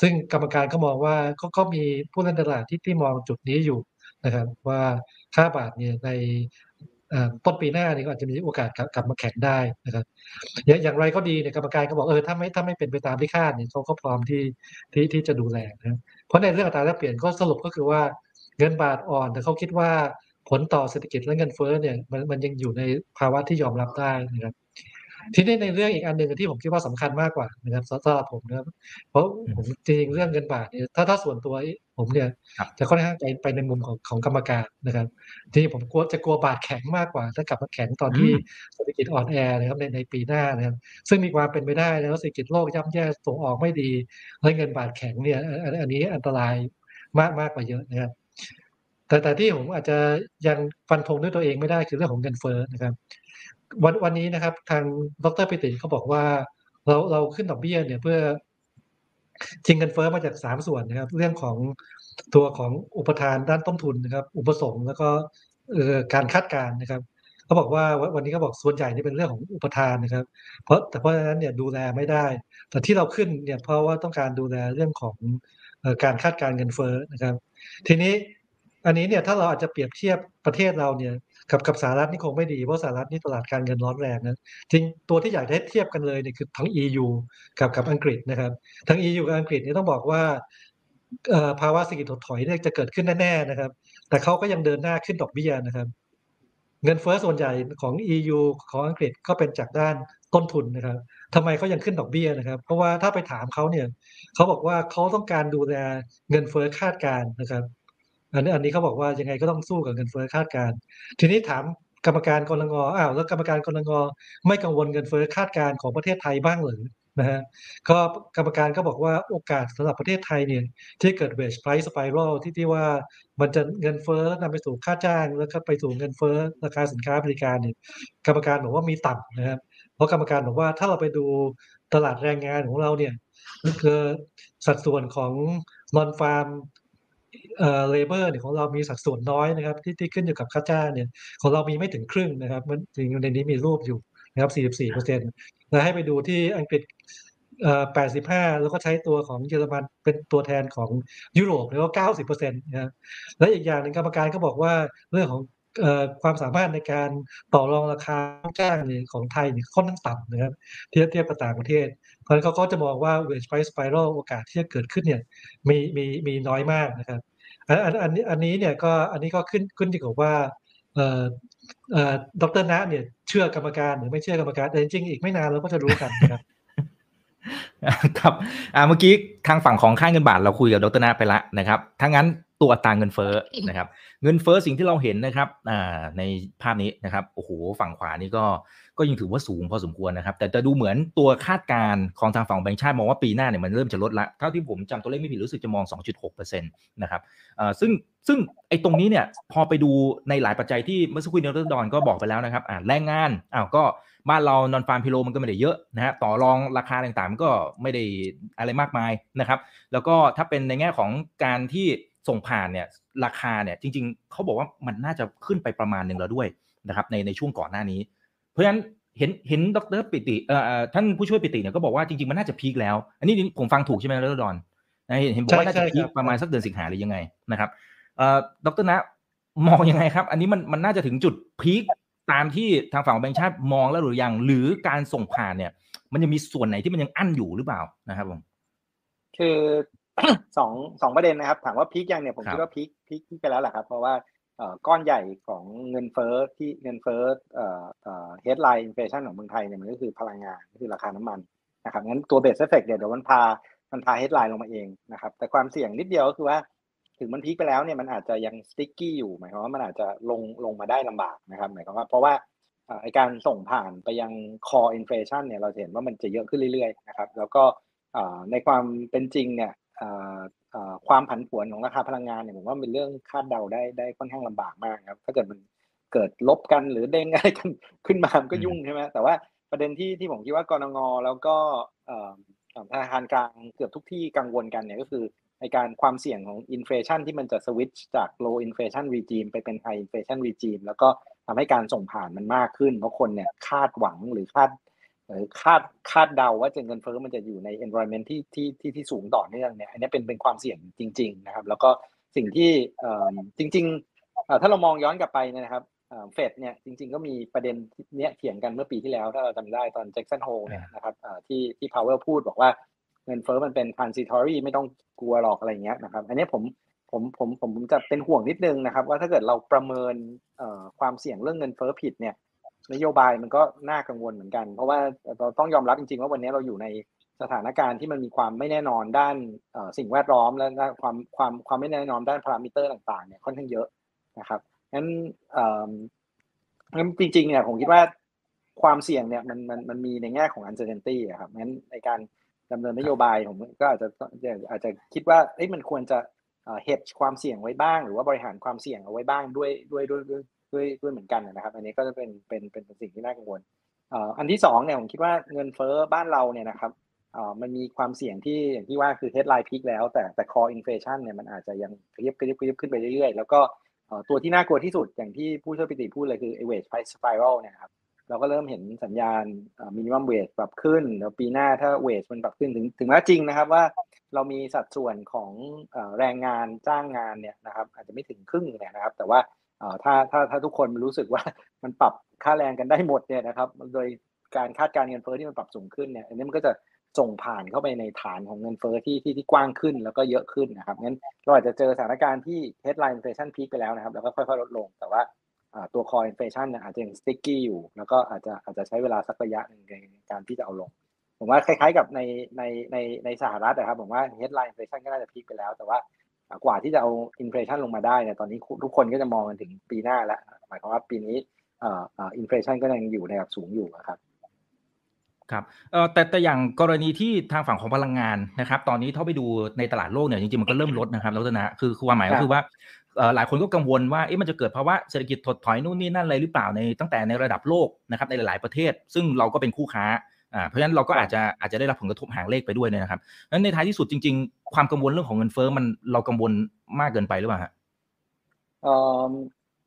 ซึ่งกรรมการก็มองว่าก็ก็มีผู้เล่นตลาดที่ที่มองจุดนี้อยู่นะครับว่าค่าบาทเนี่ยใน ต้นปีหน้านี่ก็อาจจะมีโอกาสกลับมาแข่งได้นะครับอย่างไรก็ดีเนี่ยกรรมการก็บอกเออถ้าไม่ถ้าไม่เป็นไปตามที่คาดเนี่ยเขาก็พร้อมที่ที่ที่จะดูแลนะเพราะในเรื่องอัตราแลกเปลี่ยนก็สรุปก็คือว่าเงินบาทอ่อน แต่เขาคิดว่าผลต่อเศรษฐกิจและเงินเฟ้อเนี่ยมันมันยังอยู่ในภาวะที่ยอมรับได้นะครับ ทีนี้ในเรื่องอีกอันหนึ่งที่ผมคิดว่าสำคัญมากกว่านะครับสำหรับผมนะครับเพราะผมจริงๆเรื่องเงินบาทเนี่ยถ้าถ้าส่วนตัวผมเนี่ยจะค่อนข้างไปไปในมุมของของกรรมการนะครับทีนี้ผมกลัวจะกลัวบาทแข็งมากกว่าถ้ากลับมาแข็งตอนที่เศรษฐกิจอ่อนแอนะครับในในปีหน้านะครับซึ่งมีความเป็นไปได้นะว่าเศรษฐกิจโลกย่ำแย่ส่งออกไม่ดีแล้วเงินบาทแข็งเนี่ยอันอันนี้อันตรายมากมากกว่าเยอะนะครับแต่แต่ที่ผมอาจจะยังฟันธงด้วยตัวเองไม่ได้คือเรื่องของเงินเฟ้อนะครับ วันวันนี้นะครับ ทางดรปิติเขาบอกว่า เราเราขึ้นดอกเบี้ยเนี่ยเพื่อจริงเงินเฟ้อมาจากสามส่วนนะครับ เรื่องของตัวของอุปทานด้านต้นทุนนะครับ อุปสงค์แล้วก็การคาดการณ์นะครับเขาบอกว่าวันนี้เขาบอกส่วนใหญ่นี่เป็นเรื่องของอุปทานนะครับ เพราะแต่เพราะฉะนั้นเนี่ยดูแลไม่ได้ แต่ที่เราขึ้นเนี่ยเพราะว่าต้องการดูแลเรื่องของการคาดการณ์เงินเฟ้อนะครับ ทีนี้อันนี้เนี่ยถ้าเราอาจจะเปรียบเทียบประเทศเราเนี่ย กับกับสหรัฐนี่คงไม่ดี เพราะสหรัฐนี่ตลาดการเงินร้อนแรงนะจริงตัวที่อยากจะให้เทียบกันเลยเนี่ยคือทั้ง EU กับกับอังกฤษนะครับ ทั้ง EU กับอังกฤษนี่ต้องบอกว่าภาวะเศรษฐกิจถดถอยเนี่ยจะเกิดขึ้นแน่ๆนะครับ แต่เขาก็ยังเดินหน้าขึ้นดอกเบี้ยนะครับ เงินเฟ้อส่วนใหญ่ของ EU ของอังกฤษก็เป็นจากด้านต้นทุนนะครับทำไมเขายังขึ้นดอกเบี้ยนะครับ เพราะว่าถ้าไปถามเขาเนี่ยเขาบอกว่าเขาต้องการดูแลเงินเฟ้อคาดการณ์นะครับ อันนี้อันนี้เขาบอกว่ายังไงก็ต้องสู้กับเงินเฟ้อคาดการณ์ทีนี้ถามกรรมการกรงอ้าวแล้วกรรมการกรงไม่กังวลเงินเฟ้อคาดการณ์ของประเทศไทยบ้างหรือนะฮะก็กรรมการก็บอกว่าโอกาสสำหรับประเทศไทยเนี่ยที่เกิด wage price spiral ที่ที่ว่ามันจะเงินเฟ้อนำไปสู่ค่าจ้าง แล้วก็ไปสู่เงินเฟ้อราคาสินค้าบริการเนี่ยกรรมการบอกว่ามีต่ำนะครับเพราะกรรมการบอกว่าถ้าเราไปดูตลาดแรงงานของเราเนี่ยคือสัดส่วนของ non farm เอ่อ labor เนี่ยของเรามีสัดส่วนน้อยนะครับ ที่ที่ขึ้นอยู่กับค่าจ้างเนี่ยของเรามีไม่ถึงครึ่งนะครับมันจริงในนี้มีรูปอยู่นะครับ 44เปอร์เซ็นต์แล้วให้ไปดูที่อังกฤษเอ่อ85 แล้วก็ใช้ตัวของเยอรมันเป็นตัวแทนของยุโรปแล้วก็ 90เปอร์เซ็นต์นะและอีกอย่างหนึ่งกรรมการก็บอกว่าเรื่องของเอ่อความสามารถในการต่อรองราคาจ้างเนี่ยของไทยนี่ค่อนข้างต่ำนะครับเทียบเทียบกับต่างประเทศ เพราะฉะนั้นเขาก็จะมองว่า wage price spiral โอกาสที่จะเกิดขึ้นเนี่ยมีมีมีน้อยมากนะครับ อันอันอันนี้อันนี้เนี่ยก็อันนี้ก็ขึ้นขึ้นอยู่กับว่าเอ่อเอ่อดรนะเนี่ยเชื่อกรรมการหรือไม่เชื่อกรรมการแต่จริงๆอีกไม่นานเราก็จะรู้กันนะครับครับอ่าเมื่อกี้ทางฝั่งของค่าเงินบาทเราคุยกับดรนาไปละนะครับถ้างั้น ตัวอัตราเงินเฟ้อนะครับ เงินเฟ้อสิ่งที่เราเห็นนะครับอ่าในภาพนี้นะครับโอ้โหฝั่งขวานี่ก็ก็ยังถือว่าสูงพอสมควรนะครับ แต่จะดูเหมือนตัวคาดการณ์ของทางฝั่งแบงก์ชาติมองว่าปีหน้าเนี่ยมันเริ่มจะลดละเท่าที่ผมจำตัวเลขไม่ผิดรู้สึกจะมอง 2.6%นะครับอ่าซึ่งซึ่งไอ้ตรงนี้เนี่ยพอไปดูในหลายปัจจัยที่เมื่อสักครู่นี้ดรดอนก็บอกไปแล้วนะครับอ่าแรงงานอ้าวก็บ้านเรานอนฟาร์มพิโลมันก็ไม่ได้เยอะนะฮะต่อรองราคาต่างๆ มันก็ไม่ได้อะไรมากมายนะครับ แล้วก็ถ้าเป็นในแง่ของการที่ ส่งผ่านเนี่ยราคาเนี่ยจริง ๆเขาบอกว่ามันน่าจะขึ้นไปประมาณหนึ่งแล้วด้วยนะครับในในช่วงก่อนหน้านี้ เพราะฉะนั้นเห็นเห็นดรปิติเอ่อท่านผู้ช่วยปิติเนี่ยก็บอกว่าจริงๆมันน่าจะพีคแล้ว อันนี้ผมฟังถูกใช่ไหมดรดอนนะเห็นเห็นบอกว่าน่าจะพีคประมาณสักเดือนสิงหาหรือยังไงนะครับเอ่อดรนะมองยังไงครับ อันนี้มันมันน่าจะถึงจุดพีคตามที่ทางฝั่งแบงค์ชาติมองแล้วหรือยัง หรือการส่งผ่านเนี่ย มันยังมีส่วนไหนที่มันยังอั้นอยู่หรือเปล่านะครับผมคือ สองสองประเด็นนะครับ ถามว่าพีคยังเนี่ยผมคิดว่าพีคพีคพีคไปแล้วแหละครับ เพราะว่าเอ่อก้อนใหญ่ของเงินเฟ้อที่เงินเฟ้อเอ่อเอ่อ headline inflation ของเมืองไทยเนี่ยมันก็คือพลังงานก็คือราคาน้ำมันนะครับงั้นตัว base effect เนี่ยเดี๋ยวมันพามันพา headline ลงมาเองนะครับแต่ความเสี่ยงนิดเดียวก็คือว่าถึงมันพีคไปแล้วเนี่ยมันอาจจะยัง sticky อยู่หมายความว่ามันอาจจะลงลงมาได้ลำบากนะครับหมายความว่าเพราะว่าเอ่อไอการส่งผ่านไปยัง core inflation เนี่ยเราจะเห็นว่ามันจะเยอะขึ้นเรื่อยๆนะครับแล้วก็เอ่อในความเป็นจริงเนี่ยเอ่อเอ่อ ความผันผวนของราคาพลังงานเนี่ยผมว่าเป็นเรื่องคาดเดาได้ได้ค่อนข้างลำบากมากครับ ถ้าเกิดมันเกิดลบกันหรือเด้งอะไรกันขึ้นมามันก็ยุ่งใช่ไหมแต่ว่าประเด็นที่ที่ผมคิดว่ากรงงแล้วก็เอ่อเอ่อธนาคารกลางเกือบทุกที่กังวลกันเนี่ยก็คือในการความเสี่ยงของอินฟลชันที่มันจะสวิตช์จาก low inflation regime ไปเป็น high inflation regime แล้วก็ทำให้การส่งผ่านมันมากขึ้น เพราะคนเนี่ยคาดหวังหรือคาดหรือ คาดคาดเดาว่าจะเงินเฟ้อมันจะอยู่ใน environment ที่ที่ที่ที่สูงต่อเนื่องเนี่ยอันนี้เป็นเป็นความเสี่ยงจริง ๆ นะครับ แล้วก็สิ่งที่จริงๆถ้าเรามองย้อนกลับไปนะครับเฟดเนี่ยจริง ๆ ก็มีประเด็นเนี้ยเถียงกันเมื่อปีที่แล้ว ถ้าเราจำได้ตอนแจ็คสันโฮเนี่ยนะครับที่ที่พาวเวลพูดบอกว่าเงินเฟ้อมันเป็น transitory ไม่ต้องกลัวหรอกอะไรเงี้ยนะครับ อันนี้ผมผมผมผมผมจะเป็นห่วงนิดนึงนะครับ ว่าถ้าเกิดเราประเมินความเสี่ยงเรื่องเงินเฟ้อผิดเนี่ย นโยบายมันก็น่ากังวลเหมือนกัน เพราะว่าเราต้องยอมรับจริงๆว่าวันนี้เราอยู่ในสถานการณ์ที่มันมีความไม่แน่นอนด้านสิ่งแวดล้อมและความความความไม่แน่นอนด้านพารามิเตอร์ต่างๆเนี่ยค่อนข้างเยอะนะครับงั้นงั้นจริงๆเนี่ยผมคิดว่าความเสี่ยงเนี่ยมันมันมันมีในแง่ของ uncertainty อะครับงั้นในการดำเนินนโยบายผมก็อาจจะอาจจะคิดว่าเอ้ยมันควรจะเฮดความเสี่ยงไว้บ้าง หรือว่าบริหารความเสี่ยงเอาไว้บ้างด้วยด้วยด้วย ด้วยด้วยเหมือนกันนะครับ อันนี้ก็จะเป็นเป็นเป็นสิ่งที่น่ากังวลอันที่สองเนี่ยผมคิดว่าเงินเฟ้อบ้านเราเนี่ยนะครับมันมีความเสี่ยงที่อย่างที่ว่าคือ headline peak แล้วแต่แต่ core inflation เนี่ยมันอาจจะยังกระยิบกระยิบกระยิบขึ้นไปเรื่อยๆ แล้วก็ตัวที่น่ากลัวที่สุดอย่างที่ผู้ช่วยปิติพูดเลยคือ wage price spiral เนี่ยครับเราก็เริ่มเห็นสัญญาณ minimum wage ปรับขึ้น แล้วปีหน้าถ้า wage มันปรับขึ้นถึงถึงแม้จริงนะครับว่าเรามีสัดส่วนของแรงงานจ้างงานเนี่ยนะครับอาจจะไม่ถึงครึ่งเนี่ยนะครับ แต่ว่า ถ้าถ้าถ้าทุกคนรู้สึกว่ามันปรับค่าแรงกันได้หมดเนี่ยนะครับ โดยการคาดการเงินเฟ้อที่มันปรับสูงขึ้นเนี่ยอันนี้มันก็จะส่งผ่านเข้าไปในฐานของเงินเฟ้อที่ที่ที่กว้างขึ้นแล้วก็เยอะขึ้นนะครับงั้นเราอาจจะเจอสถานการณ์ที่ headline inflation peak ไปแล้วนะครับ แล้วก็ค่อยๆลดลง แต่ว่าตัว core inflation เนี่ยอาจจะยัง sticky อยู่ แล้วก็อาจจะอาจจะใช้เวลาสักระยะหนึ่งในการที่จะเอาลง ผมว่าคล้ายๆกับในในในในสหรัฐนะครับ ผมว่า headline inflation ก็น่าจะพีคไปแล้ว แต่ว่า กว่าที่จะเอาอินฟลชันลงมาได้เนี่ยตอนนี้ทุกคนก็จะมองกันถึงปีหน้าแล้วหมายความว่าปีนี้เอ่ออินฟลชันก็ยังอยู่ในระดับสูงอยู่ครับครับเอ่อแต่แต่อย่างกรณีที่ทางฝั่งของพลังงานนะครับ ตอนนี้เท่าไปดูในตลาดโลกเนี่ยจริงๆมันก็เริ่มลดนะครับแล้วนะคือความหมายก็คือว่าหลายคนก็กังวลว่าเอ๊ะมันจะเกิดภาวะเศรษฐกิจถดถอยนู่นนี่นั่นอะไรหรือเปล่าในตั้งแต่ในระดับโลกนะครับในหลายๆประเทศ ซึ่งเราก็เป็นคู่ค้า อ่าเพราะฉะนั้นเราก็อาจจะอาจจะได้รับผลกระทบหางเลขไปด้วยนะครับนั้นในท้ายที่สุดจริง ๆ ความกังวลเรื่องของเงินเฟ้อมันเรากังวลมากเกินไปหรือเปล่าฮะ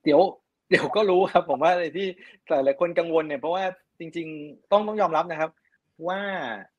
เดี๋ยวเดี๋ยวก็รู้ครับผมว่าที่หลายหลายคนกังวลเนี่ยเพราะว่าจริง ๆ ต้องต้องยอมรับนะครับ ว่า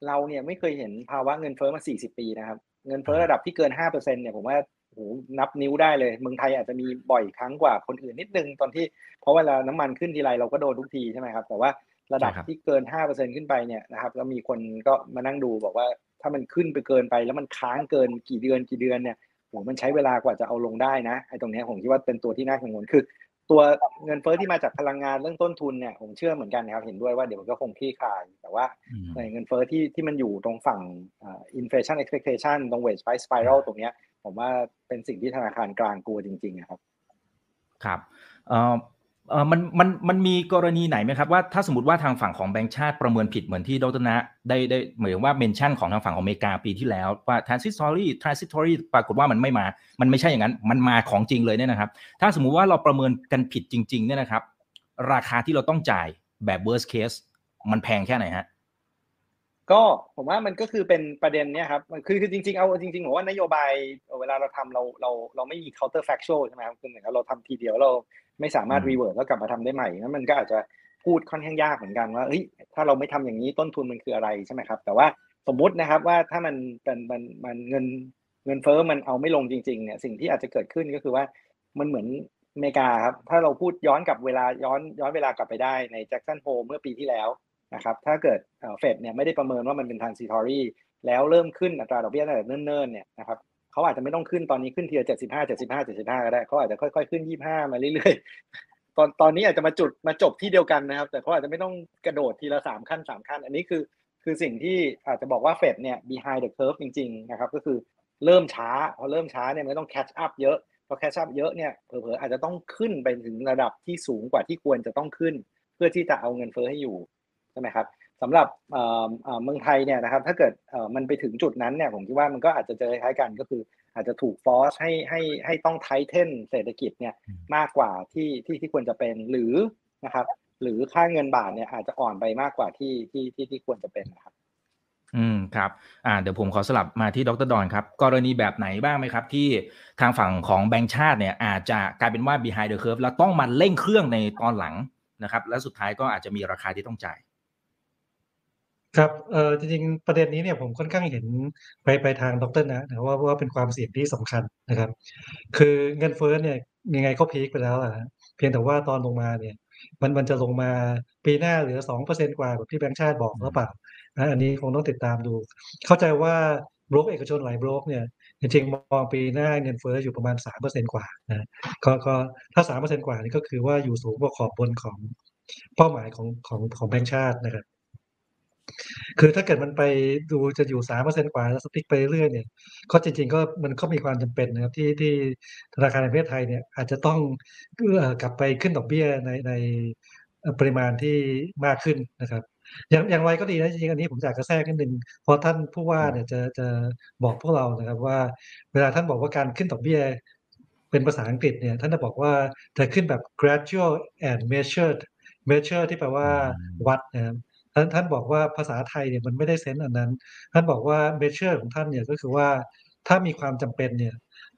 เราเนี่ยไม่เคยเห็นภาวะเงินเฟ้อมา 40 ปีนะครับ เงินเฟ้อระดับที่เกิน5%เนี่ยผมว่าโหนับนิ้วได้เลยเมืองไทยอาจจะมีบ่อยครั้งกว่าคนอื่นนิดนึงตอนที่เพราะเวลาน้ำมันขึ้นทีไรเราก็โดนทุกทีใช่ไหมครับ แต่ว่า ระดับใช่ครับที่เกิน5%ขึ้นไปเนี่ยนะครับแล้วมีคนก็มานั่งดูบอกว่าถ้ามันขึ้นไปเกินไป แล้วมันค้างเกินกี่เดือนกี่เดือนเนี่ยโหมันใช้เวลากว่าจะเอาลงได้นะไอ้ตรงเนี้ยผมคิดว่าเป็นตัวที่น่ากังวลคือ ตัวเงินเฟ้อที่มาจากพลังงานเรื่องต้นทุนเนี่ยผมเชื่อเหมือนกันนะครับเห็นด้วยว่าเดี๋ยวมันก็คงคลี่คลาย แต่ว่าอืมในเงินเฟ้อที่ที่มันอยู่ตรงฝั่งอ่า inflation expectation ตรง wage price spiral ตรงเนี้ยผมว่าเป็นสิ่งที่ธนาคารกลางกลัวจริงๆอะครับ ครับเอ่อเอ่อ มันมันมันมีกรณีไหนไหมครับว่าถ้าสมมติว่าทางฝั่งของแบงก์ชาติประเมินผิดเหมือนที่ดรนะได้ได้เหมือนว่าเมนชั่นของทางฝั่งของอเมริกาปีที่แล้วว่า transitory transitory ปรากฏว่ามันไม่มา มันไม่ใช่อย่างนั้น มันมาของจริงเลยเนี่ยนะครับ ถ้าสมมุติว่าเราประเมินกันผิดจริงๆเนี่ยนะครับ ราคาที่เราต้องจ่ายแบบ worst case มันแพงแค่ไหนฮะก็ผมว่ามันก็คือเป็นประเด็นเนี้ยครับคือคือจริงๆเอาจริงๆผมว่านโยบายเวลาเราทำเราเราเราไม่มี counter factual ใช่ไหมครับคือเหมือนเราทำทีเดียวเรา ไม่สามารถอืม revert แล้วกลับมาทำได้ใหม่นั้นมันก็อาจจะพูดค่อนข้างยากเหมือนกันว่าเฮ้ยถ้าเราไม่ทำอย่างนี้ต้นทุนมันคืออะไรใช่ไหมครับ แต่ว่าสมมุตินะครับว่าถ้ามันเป็นมันมันเงินเงินเฟ้อมันเอาไม่ลงจริงๆเนี่ยสิ่งที่อาจจะเกิดขึ้นก็คือว่ามันเหมือนอเมริกาครับถ้าเราพูดย้อนกลับเวลาย้อนย้อนเวลากลับไปได้ในแจ็คสันโฮเมื่อปีที่แล้วนะครับถ้าเกิดเฟดเนี่ยไม่ได้ประเมินว่ามันเป็น transitory แล้วเริ่มขึ้นอัตราดอกเบี้ยตั้งแต่เนิ่นๆเนี่ยนะครับ เขาอาจจะไม่ต้องขึ้นตอนนี้ขึ้นทีละเจ็ดสิบห้าเจ็ดสิบห้าเจ็ดสิบห้าก็ได้เขาอาจจะค่อยๆขึ้นยี่ห้ามาเรื่อยๆตอนตอนนี้อาจจะมาจุดมาจบที่เดียวกันนะครับ แต่เขาอาจจะไม่ต้องกระโดดทีละสามขั้นสามขั้น อันนี้คือคือสิ่งที่อาจจะบอกว่าเฟดเนี่ย behind the curve จริงๆนะครับก็คือเริ่มช้าพอเริ่มช้าเนี่ยมันต้อง catch up เยอะพอ catch up เยอะเนี่ยเผลอๆอาจจะต้องขึ้นไปถึงระดับที่สูงกว่าที่ควรจะต้องขึ้น เพื่อที่จะเอาเงินเฟ้อให้อยู่ใช่ไหมครับ สำหรับเอ่อเอ่อเมืองไทยเนี่ยนะครับถ้าเกิดเอ่อมันไปถึงจุดนั้นเนี่ยผมคิดว่ามันก็อาจจะเจอคล้ายๆกันก็คือ อาจจะถูกฟอสให้ให้ให้ต้องไทเทนเศรษฐกิจเนี่ยอืมมากกว่าที่ที่ที่ควรจะเป็นหรือนะครับหรือค่าเงินบาทเนี่ยอาจจะอ่อนไปมากกว่าที่ที่ที่ที่ควรจะเป็นนะครับอืมครับอ่าเดี๋ยวผมขอสลับมาที่ดรดอนครับ กรณีแบบไหนบ้างไหมครับ ที่ทางฝั่งของแบงก์ชาติเนี่ยอาจจะกลายเป็นว่า behind the curve แล้วต้องมาเร่งเครื่องในตอนหลังนะครับ และสุดท้ายก็อาจจะมีราคาที่ต้องจ่าย ครับ เอ่อ จริงๆ ประเด็นนี้เนี่ยผมค่อนข้างเห็นไปไปทางดรนะนะว่าว่าเป็นความเสี่ยงที่สำคัญนะครับ คือเงินเฟ้อเนี่ยยังไงก็ peak ไปแล้วอะฮะเพียงแต่ว่าตอนลงมาเนี่ย มันมันจะลงมาปีหน้าเหลือสองเปอร์เซ็นกว่าแบบที่แบงก์ชาติบอกหรือเปล่านะอันนี้คงต้องติดตามดู เข้าใจว่าบล็อกเอกชนหลายบล็อกเนี่ย จริงๆ มองปีหน้าเงินเฟ้ออยู่ประมาณสามเปอร์เซ็นกว่านะก็ก็ถ้าสามเปอร์เซ็นกว่านี่ก็คือว่าอยู่สูงกว่าขอบบนของเป้าหมายของของของแบงก์ชาตินะครับ คือถ้าเกิดมันไปดูจะอยู่สามเปอร์เซ็นกว่าแล้วสติ๊กไปเรื่อยเนี่ยก็จริง ๆ ก็มันก็มีความจำเป็นนะครับที่ที่ธนาคารแห่งประเทศไทยเนี่ยอาจจะต้องกลับไปขึ้นดอกเบี้ยในในปริมาณที่มากขึ้นนะครับ อย่างอย่างไรก็ดีนะจริงๆอันนี้ผมอยากจะแทรกนิดนึงเพราะท่านผู้ว่าเนี่ยจะจะบอกพวกเรานะครับว่า เวลาท่านบอกว่าการขึ้นดอกเบี้ยเป็นภาษาอังกฤษเนี่ยท่านจะบอกว่าจะขึ้นแบบ gradual and measured measure ที่แปลว่าวัดนะครับ ท่านท่านบอกว่าภาษาไทยเนี่ยมันไม่ได้เซนส์อันนั้น ท่านบอกว่า measure ของท่านเนี่ยก็คือว่าถ้ามีความจำเป็นเนี่ย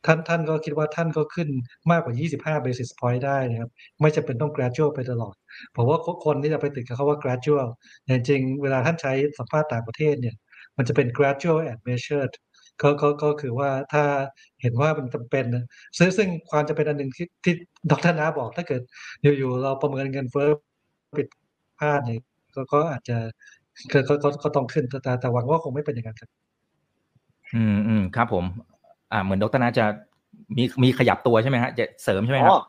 ท่านท่านก็คิดว่าท่านก็ขึ้นมากกว่า 25 basis point ได้นะครับ ไม่จำเป็นต้อง gradual ไปตลอด ผมว่าคนที่จะไปติดกับเขาว่า gradual แต่จริงๆ เวลาท่านใช้สัมภาษณ์ต่างประเทศเนี่ย มันจะเป็น gradual and measured ก็ก็ก็คือว่าถ้าเห็นว่ามันจำเป็นนะซึ่งซึ่งความจำเป็นอันหนึ่งที่ที่ดรนาบอกถ้าเกิดอยู่ๆเราประเมินเงินเฟ้อผิดพลาดเนี่ย ก็ก็อาจจะก็ก็ก็ก็ต้องขึ้นแต่แต่แต่หวังว่าคงไม่เป็นอย่างนั้นครับ อืมอืมครับ ผม อ่า เหมือนดรนาจะมีมีขยับตัวใช่ไหมฮะจะเสริมใช่ไหมคอ๋รัอบ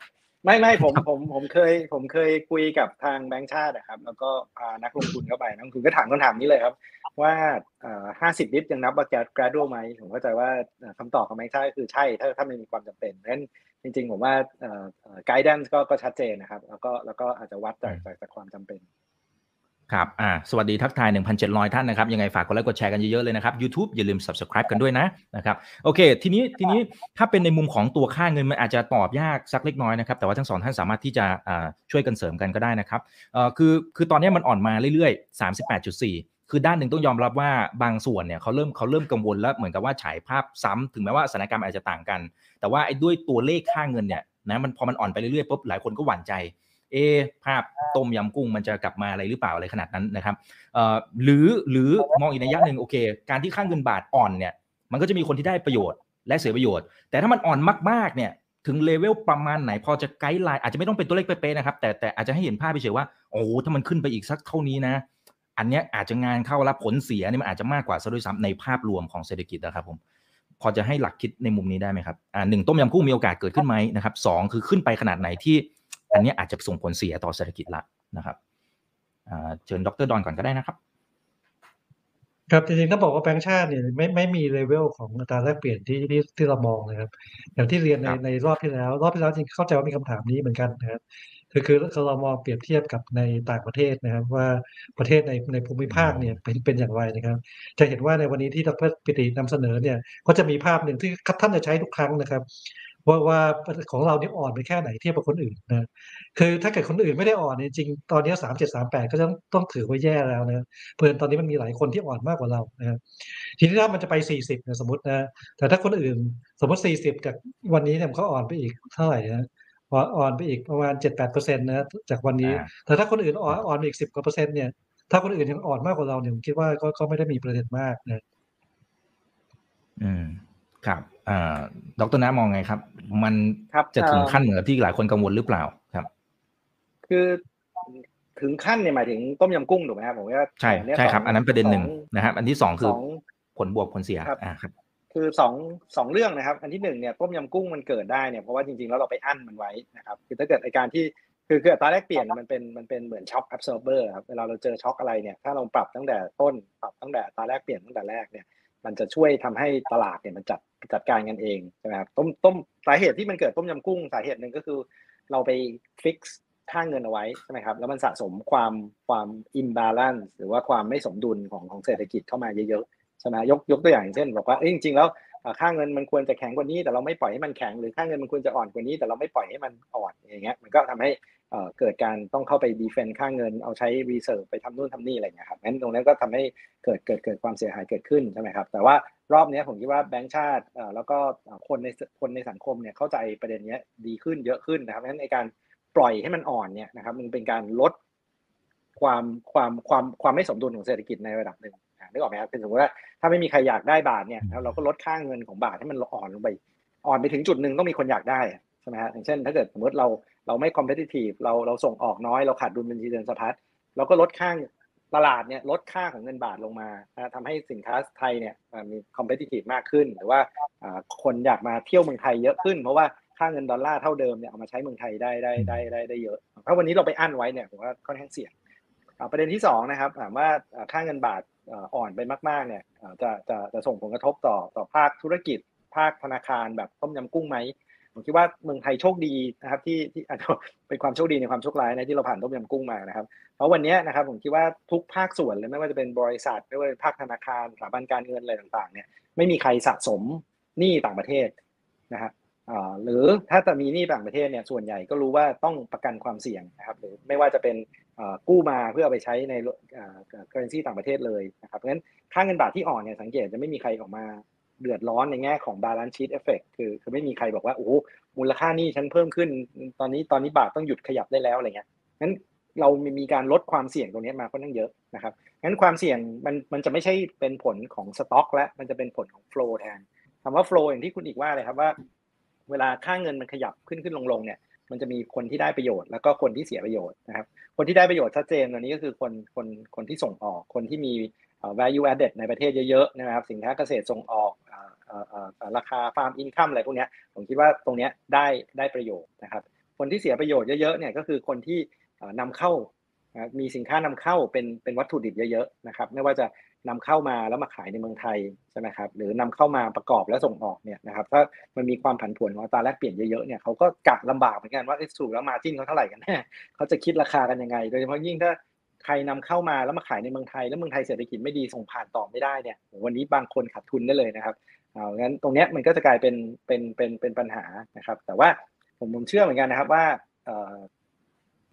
ไม่ไม่ผมผมผมเคย ผมเคยคุยกับทางแบงก์ชาตินะครับ แล้วก็พานักลงทุนเข้าไปนักลงทุนก็ถามคำถามนี้เลยครับ ว่าห้าสิบลิฟยังนับว่า gradual ไหมผมเข้าใจว่าเอ่อคำตอบของแบงก์ชาติก็คือใช่ถ้าถ้ามันมีความจำเป็นเพราะฉะนั้นจริง ๆ ผมว่าเอ่อเอ่อ guidance ก็ก็ชัดเจนนะครับ แล้วก็แล้วก็อาจจะวัดจากจากจากความจำเป็น ครับ อ่า สวัสดีทักทาย 1,700 ท่านนะครับ ยังไงฝากกดไลค์กดแชร์กันเยอะๆเลยนะครับ YouTube อย่าลืม subscribe กันด้วยนะ นะครับ โอเค ทีนี้ ทีนี้ ถ้าเป็นในมุมของตัวค่าเงิน มันอาจจะตอบยากสักเล็กน้อยนะครับ แต่ว่าทั้งสองท่านสามารถที่จะอ่าช่วยกันเสริมกันก็ได้นะครับ เอ่อ คือ คือตอนนี้มันอ่อนมาเรื่อยๆ 38.4คือด้านหนึ่งต้องยอมรับว่าบางส่วนเนี่ยเขาเริ่มเขาเริ่มกังวลแล้วเหมือนกับว่าฉายภาพซ้ำถึงแม้ว่าสถานการณ์อาจจะต่างกัน แต่ว่าไอ้ด้วยตัวเลขค่าเงินเนี่ยนะมันพอมันอ่อนไปเรื่อยๆปุ๊บหลายคนก็หวั่นใจ เอภาพต้มยำกุ้งมันจะกลับมาอะไรหรือเปล่าอะไรขนาดนั้นนะครับหรือหรือมองอีกในยะหนึ่งโอเค การที่ค่าเงินบาทอ่อนเนี่ย มันก็จะมีคนที่ได้ประโยชน์และเสียประโยชน์ แต่ถ้ามันอ่อนมากๆเนี่ยถึงเลเวลประมาณไหนพอจะ guideline อาจจะไม่ต้องเป็นตัวเลขเป๊ะๆนะครับแต่แต่อาจจะให้เห็นภาพไปเฉยว่าโอ้โหถ้ามันขึ้นไปอีกสักเท่านี้นะ อันเนี้ยอาจจะงานเข้าแล้วผลเสียเนี่ยมันอาจจะมากกว่าซะด้วยซ้ำในภาพรวมของเศรษฐกิจนะครับผมพอจะให้หลักคิดในมุมนี้ได้ไหมครับอ่าหนึ่งต้มยำกุ้งมีโอกาสเกิดขึ้นไหมนะครับสองคือขึ้นไปขนาดไหนที่ อันเนี้ยอาจจะส่งผลเสียต่อเศรษฐกิจละนะครับอ่าเชิญดรดอนก่อนก็ได้นะครับ ครับจริงๆต้องบอกว่าแบงก์ชาติเนี่ยไม่ไม่มีเลเวลของอัตราแลกเปลี่ยนที่ที่ที่เรามองนะครับ อย่างที่เรียนในครับในรอบที่แล้ว รอบที่แล้วจริงๆเข้าใจว่ามีคำถามนี้เหมือนกันนะครับคือคือเรามองเปรียบเทียบกับในต่างประเทศนะครับ ว่าประเทศในในภูมิภาคเนี่ยเป็นเป็นอย่างไรนะครับ จะเห็นว่าในวันนี้ที่ดรปิตินำเสนอเนี่ยก็จะมีภาพหนึ่งที่ท่านจะใช้ทุกครั้งนะครับ ว่าว่าของเราเนี่ยอ่อนไปแค่ไหนเทียบกับคนอื่นนะคือถ้าเกิดคนอื่นไม่ได้อ่อนเนี่ยจริงๆตอนนี้สามเจ็ดสามแปดก็ต้องต้องถือว่าแย่แล้วนะเพราะฉะนั้นตอนนี้มันมีหลายคนที่อ่อนมากกว่าเรานะครับทีนี้ถ้ามันจะไปสี่สิบเนี่ยสมมตินะแต่ถ้าคนอื่นสมมติสี่สิบจากวันนี้เนี่ยมันก็อ่อนไปอีกเท่าไหร่นะอ่อนอ่อนไปอีกประมาณเจ็ดแปดเปอร์เซ็นต์นะจากวันนี้อ่าแต่ถ้าคนอื่นอ่อนอ่อนไปอีกสิบกว่าเปอร์เซ็นต์เนี่ยถ้าคนอื่นยังอ่อนมากกว่าเราเนี่ยผมคิดว่าก็ก็ไม่ได้มีประเด็นมากนะอืม ครับอ่าดรน้ามองไงครับ มันครับจะถึงเอ่อขั้นเหมือนกับที่หลายคนกังวลหรือเปล่าครับ คือถึงขั้นเนี่ยหมายถึงต้มยำกุ้งถูกไหมครับผมว่าใช่เนี่ยใช่ครับสงอันนั้นประเด็นหนึ่งสอนะครับ อันที่สองคือสองผลบวกผลเสียครับอ่าครับ คือสองสองเรื่องนะครับ อันที่หนึ่งเนี่ยต้มยำกุ้งมันเกิดได้เนี่ยเพราะว่าจริงๆแล้วเราไปอั้นมันไว้นะครับ คือถ้าเกิดไอการที่คือคืออัตราแลกเปลี่ยนเนี่ยมันเป็นมันเป็นเหมือน shock absorber ครับเวลาเราเจอช็อคอะไรเนี่ยถ้าเราปรับตั้งแต่ต้นปรับตั้งแต่อัตราแลกเปลี่ยนตั้งแต่แรกเนี่ย มันจะช่วยทำให้ตลาดเนี่ยมันจัดจัดการกันเองใช่ไหมครับต้มต้มสาเหตุที่มันเกิดต้มยำกุ้งสาเหตุหนึ่งก็คือ เราไป fix ค่าเงินเอาไว้ใช่ไหมครับแล้วมันสะสมความความ imbalance หรือว่าความไม่สมดุลของของเศรษฐกิจเข้ามาเยอะๆใช่ไหมยกยกตัวอย่างเช่นบอกว่าเอ้ยจริงๆแล้วค่าเงินมันควรจะแข็งกว่านี้ แต่เราไม่ปล่อยให้มันแข็งหรือค่าเงินมันควรจะอ่อนกว่านี้ แต่เราไม่ปล่อยให้มันอ่อนอย่างเงี้ยมันก็ทำให้ เอ่อเกิดการต้องเข้าไปดีเฟนต์ค่าเงิน เอาใช้ reserve ไปทำนู่นทำนี่อะไรเงี้ยครับงั้นตรงนั้นก็ทำให้เกิดเกิดเกิดความเสียหายเกิดขึ้นใช่ไหมครับ แต่ว่ารอบนี้ผมคิดว่าแบงก์ชาติเอ่อแล้วก็คนในคนในสังคมเนี่ยเข้าใจประเด็นเนี้ยดีขึ้นเยอะขึ้นนะครับงั้นในการปล่อยให้มันอ่อนเนี่ยนะครับมันเป็นการลดความความความความไม่สมดุลของเศรษฐกิจในระดับหนึ่งนึกออกไหมครับคือสมมติว่าถ้าไม่มีใครอยากได้บาทเนี่ยนะเราก็ลดค่าเงินของบาทให้มันอ่อนลงไปอ่อนไปถึงจุดหนึ่งต้องมีคนอยากได้ ช่ไหมฮะอย่างเช่น ถ้าเกิดสมมติเราเราไม่ competitive เราเราส่งออกน้อยเราขาดดุลบัญชีเดินสะพัดเราก็ลดค่าตลาดเนี่ยลดค่าของเงินบาทลงมานะทำให้สินค้าไทยเนี่ยมี competitive มากขึ้น หรือว่าคนอยากมาเที่ยวเมืองไทยเยอะขึ้น เพราะว่าค่าเงินดอลลาร์เท่าเดิมเนี่ยเอามาใช้เมืองไทยได้ได้ได้ได้ได้เยอะ ถ้าวันนี้เราไปอั้นไว้เนี่ยผมว่าค่อนข้างเสี่ยงประเด็นที่สองนะครับถามว่าค่าเงินบาทอ่อนไปมากๆเนี่ยจะจะจะส่งผลกระทบต่อต่อภาคธุรกิจภาคธนาคารแบบต้มยำกุ้งไหม ผมคิดว่าเมืองไทยโชคดีนะครับที่ที่อาจจะเป็นความโชคดีในความโชคร้ายนะที่เราผ่านต้มยำกุ้งมานะครับ เพราะวันนี้นะครับผมคิดว่าทุกภาคส่วนเลยไม่ว่าจะเป็นบริษัทไม่ว่าจะเป็นภาคธนาคารสถาบันการเงินอะไรต่างๆเนี่ยไม่มีใครสะสมหนี้ต่างประเทศนะครับหรือถ้าจะมีหนี้ต่างประเทศเนี่ยส่วนใหญ่ก็รู้ว่าต้องประกันความเสี่ยงนะครับหรือไม่ว่าจะเป็นกู้มาเพื่อไปใช้ในอ่า currency ต่างประเทศเลยนะครับเพราะฉะนั้นค่าเงินบาทที่อ่อนเนี่ยสังเกตจะไม่มีใครออกมา เดือดร้อนในแง่ของ balance sheet effect คือคือไม่มีใครบอกว่าโอ้มูลค่านี้ฉันเพิ่มขึ้น ตอนนี้ตอนนี้บาทต้องหยุดขยับได้แล้วอะไรเงี้ยงั้นเรามีการลดความเสี่ยงตรงนี้มาค่อนข้างเยอะนะครับงั้นความเสี่ยงมันมันจะไม่ใช่เป็นผลของสต็อก และมันจะเป็นผลของ flow แทนคำว่า flow อย่างที่คุณอีกว่าเลยครับว่า เวลาค่าเงินมันขยับขึ้นขึ้นลงลงเนี่ยมันจะมีคนที่ได้ประโยชน์ แล้วก็คนที่เสียประโยชน์นะครับ คนที่ได้ประโยชน์ชัดเจนตอนนี้ก็คือคนคนคนที่ส่งออก คนที่มี value added ในประเทศเยอะๆนะครับสินค้าเกษตรส่งออกเอ่อเอ่อเอ่อราคา farm income อะไรพวกนี้ผมคิดว่าตรงนี้ได้ได้ประโยชน์นะครับคนที่เสียประโยชน์เยอะๆเนี่ยก็คือคนที่เอ่อนำเข้ามีสินค้านำเข้าเป็นเป็นวัตถุดิบเยอะๆนะครับไม่ว่าจะนำเข้ามาแล้วมาขายในเมืองไทยใช่ไหมครับหรือนำเข้ามาประกอบแล้วส่งออกเนี่ยนะครับถ้ามันมีความผันผวนของอัตราแลกเปลี่ยนเยอะๆเนี่ยเขาก็กะลำบากเหมือนกันว่าสูตรแล้วมาจิ้นเขาเท่าไหร่กันแน่เขาจะคิดราคากันยังไง โดยเฉพาะยิ่งถ้า รนำเข้ามาแล้วมาขายในเมืองไทย แล้วเมืองไทยเศรษฐกิจไม่ดีส่งผ่านต่อไม่ได้เนี่ยวันนี้บางคนขาดทุนได้เลยนะครับเอางั้นตรงเนี้ยมันก็จะกลายเป็นเป็นเป็นเป็นปัญหานะครับ แต่ว่าผมผมเชื่อเหมือนกันนะครับว่า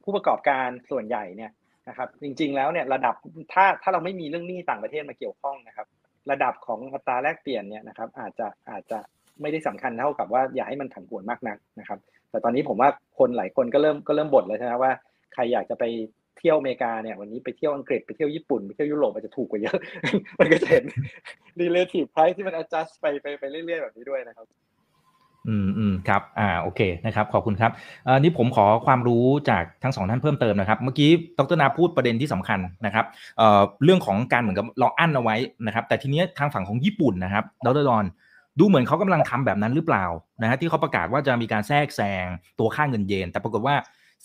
ผู้ประกอบการส่วนใหญ่เนี่ยนะครับ จริง ๆ แล้วเนี่ยระดับถ้าถ้าเราไม่มีเรื่องหนี้ต่างประเทศมาเกี่ยวข้องนะครับ ระดับของอัตราแลกเปลี่ยนเนี่ยนะครับ อาจจะอาจจะไม่ได้สำคัญเท่ากับว่าอย่าให้มันผันผวนมากนักนะครับ แต่ตอนนี้ผมว่าคนหลายคนก็เริ่มก็เริ่มบ่นแล้วใช่ไหมว่าใครอยากจะไป เที่ยวอเมริกาเนี่ยวันนี้ไปเที่ยวอังกฤษไปเที่ยวญี่ปุ่นไปเที่ยวยุโรปมันจะถูกกว่าเยอะ มันก็จะเห็น relative price ที่มัน adjust ไปไปไปเรื่อยๆแบบนี้ด้วยนะครับอืมอืมครับอ่าโอเคนะครับขอบคุณครับอ่อนี่ผมขอความรู้จากทั้งสองท่านเพิ่มเติมนะครับ เมื่อกี้ดรนาพูดประเด็นที่สำคัญนะครับเอ่อเรื่องของการเหมือนกับเราอั้นเอาไว้นะครับ แต่ทีเนี้ยทางฝั่งของญี่ปุ่นนะครับดรดอนดูเหมือนเขากำลังทำแบบนั้นหรือเปล่านะฮะที่เขาประกาศว่าจะมีการแทรกแซงตัวค่าเงินเยน แต่ปรากฏว่า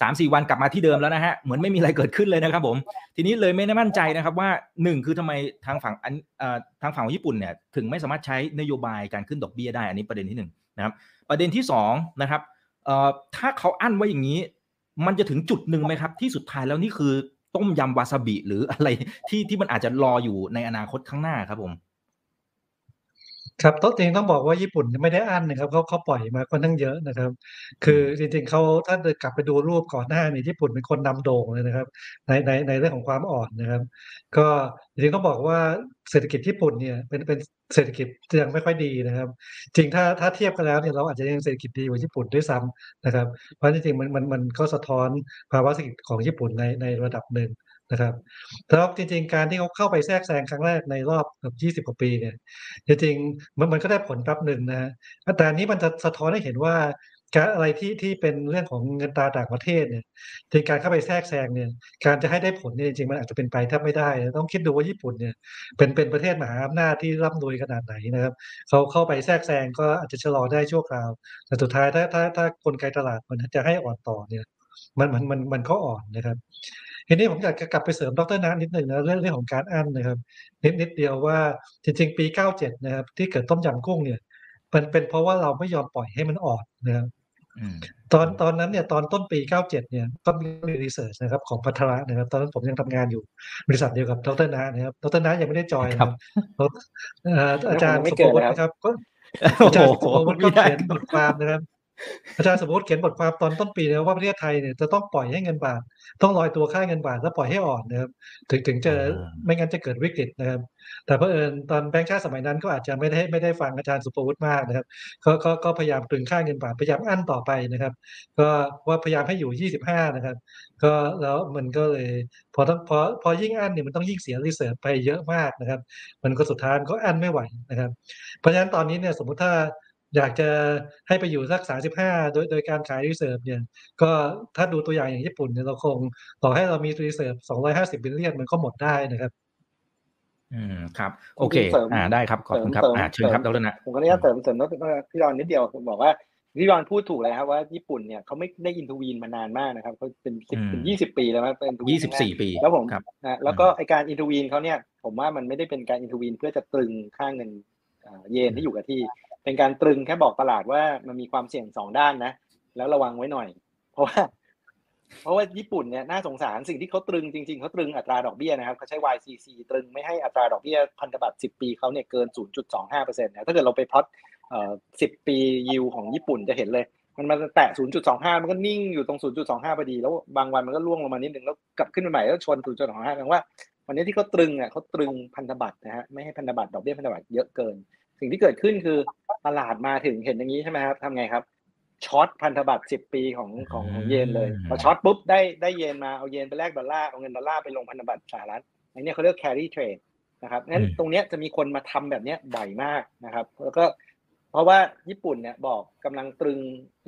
สามสี่วันกลับมาที่เดิมแล้วนะฮะเหมือนไม่มีอะไรเกิดขึ้นเลยนะครับผมทีนี้เลยไม่ได้มั่นใจนะครับว่าหนึ่งคือทำไมทางฝั่งอันเอ่อทางฝั่งของญี่ปุ่นเนี่ยถึงไม่สามารถใช้นโยบายการขึ้นดอกเบี้ยได้อันนี้ประเด็นที่หนึ่งนะครับประเด็นที่สองนะครับเอ่อถ้าเขาอั้นไว้อย่างนี้ มันจะถึงจุดหนึ่งไหมครับ ที่สุดท้ายแล้วนี่คือต้มยำวาซาบิหรืออะไรที่ที่มันอาจจะรออยู่ในอนาคตข้างหน้าครับผม ครับต้องจริงต้องบอกว่าญี่ปุ่นไม่ได้อั้นนะครับเขาเขาปล่อยมาค่อนข้างเยอะนะครับคือจริงๆเขาถ้าเดินกลับไปดูรูปก่อนหน้านี่ญี่ปุ่นเป็นคนนำโด่งเลยนะครับ ในในในเรื่องของความอ่อนนะครับ ก็จริงๆต้องบอกว่าเศรษฐกิจญี่ปุ่นเนี่ยเป็นเป็นเศรษฐกิจที่ยังไม่ค่อยดีนะครับ จริงถ้าถ้าเทียบกันแล้วเนี่ยเราอาจจะยังเศรษฐกิจดีกว่าญี่ปุ่นด้วยซ้ำนะครับเพราะจริงๆมันมันมันก็สะท้อนภาวะเศรษฐกิจของญี่ปุ่นในในระดับหนึ่ง นะครับแล้วจริง ๆ การที่เขาเข้าไปแทรกแซงครั้งแรกในรอบเกือบ20กว่าปีเนี่ย จริงๆมันมันก็ได้ผลแป๊บหนึ่งนะฮะแต่อันนี้มันจะสะท้อนให้เห็นว่าการอะไรที่ที่เป็นเรื่องของเงินตราต่างประเทศเนี่ยในการเข้าไปแทรกแซงเนี่ย การจะให้ได้ผลเนี่ยจริงๆมันอาจจะเป็นไปแทบไม่ได้ ต้องคิดดูว่าญี่ปุ่นเนี่ยเป็นเป็นประเทศมหาอำนาจที่ร่ำรวยขนาดไหนนะครับเขาเข้าไปแทรกแซงก็อาจจะชะลอได้ชั่วคราว แต่สุดท้ายถ้าถ้าถ้ากลไกตลาดมันจะให้อ่อนต่อเนี่ย มันมันมันมันก็อ่อนนะครับ ทีนี้ผมอยากจะกลับไปเสริมดรนัทนิดหนึ่งนะเรื่องเรื่องของการอั้นนะครับ นิดนิดเดียวว่าจริงๆ ปี 97 นะครับ ที่เกิดต้มยำกุ้งเนี่ย มันเป็นเพราะว่าเราไม่ยอมปล่อยให้มันอ่อนนะครับอืมตอนตอนนั้นเนี่ยตอนต้นปี 97 เนี่ยก็มีรีเสิร์ชนะครับของพัทระนะครับ ตอนนั้นผมยังทำงานอยู่บริษัทเดียวกับดรนานะครับดรนายังไม่ได้จอยนะครับเอ่ออาจารย์ไม่สุเกิภดวุฒินะครับนะครับก็โอ้อาจารย์โหสุภวุฒิก็ไม่ได้เขียนบทความนะครับ อาจารย์สมมติเขียนบทความตอนต้นปีนะครับว่าประเทศไทยเนี่ยจะต้องปล่อยให้เงินบาท ต้องลอยตัวค่าเงินบาทแล้วปล่อยให้อ่อนนะครับถึงถึงจะอ่าไม่งั้นจะเกิดวิกฤตนะครับ แต่เพอเอิญตอนแบงค์ชาติสมัยนั้นก็อาจจะไม่ได้ไม่ได้ฟังอาจารย์สุภวุฒิมากนะครับก็ก็ก็พยายามตรึงค่าเงินบาทพยายามอั้นต่อไปนะครับ ก็ว่าพยายามให้อยู่ 25 นะครับ ก็แล้วมันก็เลยพอต้องพอพอยิ่งอั้นเนี่ยมันต้องยิ่งเสียรีเสิร์ชไปเยอะมากนะครับ มันก็สุดท้ายมันก็อั้นไม่ไหวนะครับ เพราะฉะนั้นตอนนี้เนี่ยสมมุติถ้า อยากจะให้ไปอยู่สัก 35 โดยโดยการขาย reserve เนี่ยก็ถ้าดูตัวอย่างอย่างญี่ปุ่นเนี่ยเราคงต่อให้เรามี reserve 250 billion มันก็หมดได้นะครับอืมครับ โอเคเสริมอ่าได้ครับขอบคุณครับเสริมอ่าเชิญครับเสดริมรนะผมก็ได้เสริมเสริมพี่ดอนนิดเดียวผมบอกว่าพี่ดอนพูดถูกเลยครับว่าญี่ปุ่นเนี่ยเขาไม่ได้ intervene มานานมากนะครับเขาเป็นสิบอืมเป็นยี่สิบปีแล้วครับเป็น intervene ยี่สิบสี่ปี แล้วผมครับนะแล้วก็ไอการ intervene เขาเนี่ย ผมว่ามันไม่ได้เป็นการ intervene เพื่อจะตรึงค่าเงินเอ่อเยนที่อยู่กับที่ เป็นการตรึงแค่บอกตลาดว่ามันมีความเสี่ยงสองด้านนะ แล้วระวังไว้หน่อย เพราะว่า เพราะว่าญี่ปุ่นเนี่ยน่าสงสารสิ่งที่เขาตรึงจริงๆเขาตรึงอัตราดอกเบี้ยนะครับเขาใช้ YCC ตรึงไม่ให้อัตราดอกเบี้ยพันธบัตร10 ปีเขาเนี่ยเกิน 0.25%นะถ้าเกิดเราไปพลอตเอ่อ10 ปียิวของญี่ปุ่นจะเห็นเลย มันมาแตะ 0.25 มันก็นิ่งอยู่ตรง 0.25 พอดี แล้วบางวันมันก็ล่วงลงมานิดนึงแล้วกลับขึ้นมาใหม่แล้วชน 0.25แปลว่าวันนี้ที่เขาตรึงอะเขาตรึงพันธบัตรนะฮะไม่ให้พันธบัตรดอกเบี้ยพันธบัตรเยอะเกิน สิ่งที่เกิดขึ้นคือตลาดมาถึงเห็นอย่างนี้ใช่ไหมครับทำไงครับ short พันธบัตร10ปีของของของเยนเลยอืมพอ short ปุ๊บได้ได้เยนมาเอาเยนไปแลกดอลลาร์เอาเงินดอลลาร์ไปลงพันธบัตรสหรัฐอันนี้เขาเรียก carry trade นะครับงั้นตรงเนี้ยจะมีคนมาทำแบบเนี้ยบ่อยมากนะครับ แล้วก็เพราะว่าญี่ปุ่นเนี่ยบอกกำลังตรึง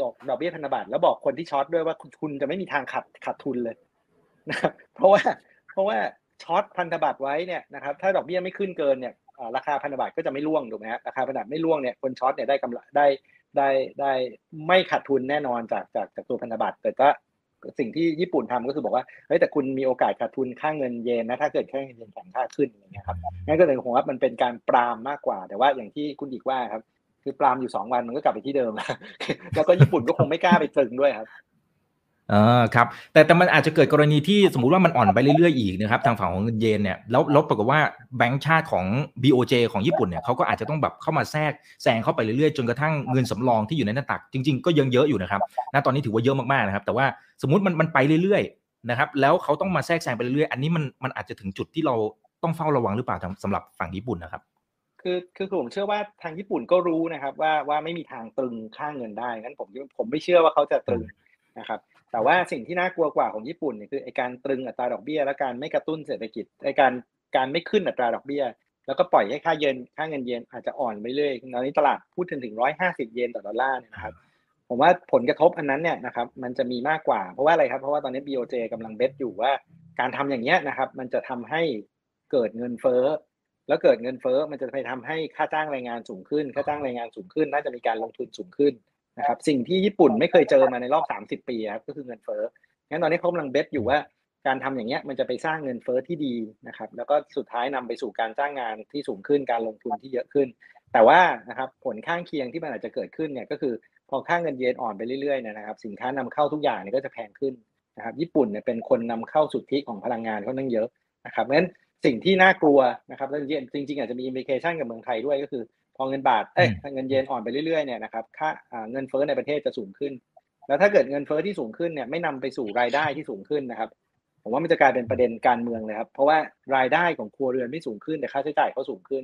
ดอกดอกเบี้ยพันธบัตรแล้วบอกคนที่ short ด้วยว่าคุณคุณจะไม่มีทางขาดขาดทุนเลยนะครับเพราะว่าเพราะว่าช็อตพันธบัตรไว้เนี่ยนะครับถ้าดอกเบี้ยไม่ขึ้นเกินเนี่ยอ่า ราคาพันธบัตรก็จะไม่ร่วงถูกไหมฮะราคาพันธบัตรไม่ร่วงเนี่ยคนช็อตเนี่ยได้กำไรได้ได้ได้ไม่ขาดทุนแน่นอนจากจากจากตัวพันธบัตรแต่ก็สิ่งที่ญี่ปุ่นทำก็คือบอกว่าเฮ้ยแต่คุณมีโอกาสขาดทุนค่าเงินเยนนะถ้าเกิดค่าเงินเยนแข็งค่าขึ้นอย่างเงี้ยครับงั้นก็เลยผมว่ามันเป็นการปรามมากกว่า แต่ว่าอย่างที่คุณอีกว่าครับ คือปรามอยู่สองวันมันก็กลับไปที่เดิมแล้วก็ญี่ปุ่นก็คงไม่กล้าไปตึงด้วยครับ ออครับแต่แต่มันอาจจะเกิดกรณีที่สมมุติว่ามันอ่อนไปเรื่อยๆอีกนะครับทางฝั่งของเงินเยนเนี่ยแล้วแล้วปรากฏว่าแบงก์ชาติของ BOJ ของญี่ปุ่นเนี่ยเขาก็อาจจะต้องแบบเข้ามาแทรกแซงเข้าไปเรื่อยๆ จนกระทั่งเงินสำรองที่อยู่ในหน้าตักจริงๆก็ยังเยอะอยู่นะครับณตอนนี้ถือว่าเยอะมากๆนะครับแต่ว่าสมมุติมันมันไปเรื่อยๆนะครับแล้วเขาต้องมาแทรกแซงไปเรื่อยๆอันนี้มันมันอาจจะถึงจุดที่เราต้องเฝ้าระวังหรือเปล่าสำหรับฝั่งญี่ปุ่นนะครับคือคือคือผมเชื่อว่าทางญี่ปุ่นก็รู้นะครับว่าว่าไม่มีทางตรึงค่าเงินได้งั้นผมผมไม่เชื่อว่าเขาจะตรึงนะครับ แต่ว่าสิ่งที่น่ากลัวกว่าของญี่ปุ่นเนี่ยคือไอการตรึงอัตราดอกเบี้ย และการไม่กระตุ้นเศรษฐกิจไอการการไม่ขึ้นอัตราดอกเบี้ย แล้วก็ปล่อยให้ค่าเยนค่าเงินเยนอาจจะอ่อนไปเรื่อยตอนนี้ตลาดพูดถึงถึงร้อยห้าสิบเยนต่อดอลลาร์เนี่ยนะครับผมว่าผลกระทบอันนั้นเนี่ยนะครับมันจะมีมากกว่าเพราะว่าอะไรครับเพราะว่าตอนนี้ BOJ กำลังเบสอยู่ว่าการทำอย่างเนี้ยนะครับมันจะทำให้เกิดเงินเฟ้อแล้วเกิดเงินเฟ้อมันจะไปทำให้ค่าจ้างแรงงานสูงขึ้น ค่าจ้างแรงงานสูงขึ้น น่าจะมีการลงทุนสูงขึ้น นะครับสิ่งที่ญี่ปุ่นไม่เคยเจอมาในรอบ 30 ปีครับก็คือเงินเฟ้องั้นตอนนี้เขากำลังเบสอยู่ว่าการทำอย่างเงี้ยมันจะไปสร้างเงินเฟ้อที่ดีนะครับ แล้วก็สุดท้ายนำไปสู่การจ้างงานที่สูงขึ้นการลงทุนที่เยอะขึ้น แต่ว่านะครับผลข้างเคียงที่มันอาจจะเกิดขึ้นเนี่ยก็คือพอค่างเงินเยนอ่อนไปเรื่อยๆนะครับ สินค้านำเข้าทุกอย่างเนี่ยก็จะแพงขึ้นนะครับญี่ปุ่นเนี่ยเป็นคนนำเข้าสุทธิของพลังงานเขานั่งเยอะนะครับเพราะฉะนั้นสิ่งที่น่ากลัวนะครับแล้วจริงๆอาจจะมีอิมพิเคชันกับเมืองไทยด้วยก็คือ พอเงินบาทเอ้ยเงินเยนอ่อนไปเรื่อยๆเนี่ยนะครับค่าเงินเฟ้อในประเทศจะสูงขึ้น แล้วถ้าเกิดเงินเฟ้อที่สูงขึ้นเนี่ยไม่นำไปสู่รายได้ที่สูงขึ้นนะครับ ผมว่ามันจะกลายเป็นประเด็นการเมืองเลยครับเพราะว่ารายได้ของครัวเรือนไม่สูงขึ้นแต่ค่าใช้จ่ายเขาสูงขึ้น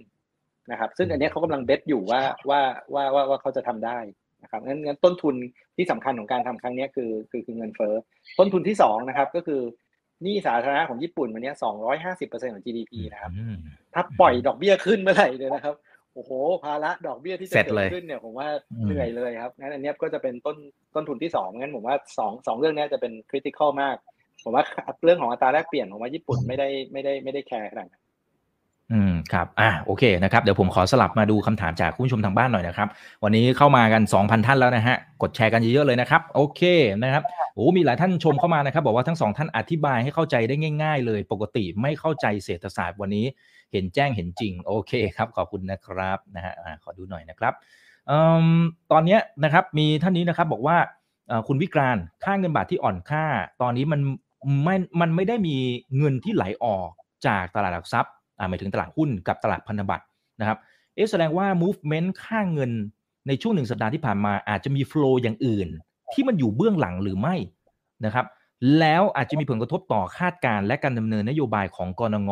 นะครับ ซึ่งอันนี้เขากำลังเบสอยู่ว่าว่าว่าว่าว่าเขาจะทำได้นะครับงั้นงั้นต้นทุนที่สำคัญของการทำครั้งนี้คือคือคือเงินเฟ้อต้นทุนที่สองนะครับก็คือหนี้สาธารณะของญี่ปุ่นวันนี้สองร้อยห้าสิบเปอร์เซ็นต์ของ GDP นะครับ ถ้าปล่อยดอกเบี้ยขึ้นเมื่อไหร่เลยนะครับโอ้โหภาระดอกเบี้ยที่จะเกิดขึ้นเนี่ยผมว่าเหนื่อยเลยครับงั้นอันนี้ก็จะเป็นต้นต้นทุนที่สองงั้นผมว่าสองสองเรื่องนี้จะเป็นคริติคอลมาก ผมว่าเรื่องของอัตราแลกเปลี่ยนผมว่าญี่ปุ่นไม่ได้ไม่ได้ไม่ได้แคร์ขนาดนั้น อืมครับ อ่าโอเคนะครับ เดี๋ยวผมขอสลับมาดูคำถามจากคุณผู้ชมทางบ้านหน่อยนะครับ วันนี้เข้ามากัน 2,000 ท่านแล้วนะฮะ กดแชร์กันเยอะๆเลยนะครับ โอเคนะครับ โอ้ มีหลายท่านชมเข้ามานะครับ บอกว่าทั้งสองท่านอธิบายให้เข้าใจได้ง่าย ๆ เลย ปกติไม่เข้าใจเศรษฐศาสตร์วันนี้ เห็นแจ้งเห็นจริง โอเคครับ ขอบคุณนะครับนะฮะขอดูหน่อยนะครับอตอนนี้นะครับ มีท่านนี้นะครับบอกว่าคุณวิกรานค่าเงินบาทที่อ่อนค่า ตอนนี้มันไม่ มันไม่ได้มีเงินที่ไหลออกจากตลาดหลักทรัพย์ หมายถึงตลาดหุ้นกับตลาดพันธบัตรนะครับเอ๊ะแสดงว่า movement ค่าเงินในช่วงหนึ่งสัปดาห์ที่ผ่านมาอาจจะมี flow อย่างอื่น ที่มันอยู่เบื้องหลังหรือไม่นะครับแล้วอาจจะมีผลกระทบต่อคาดการและการดำเนินนโยบายของกรงง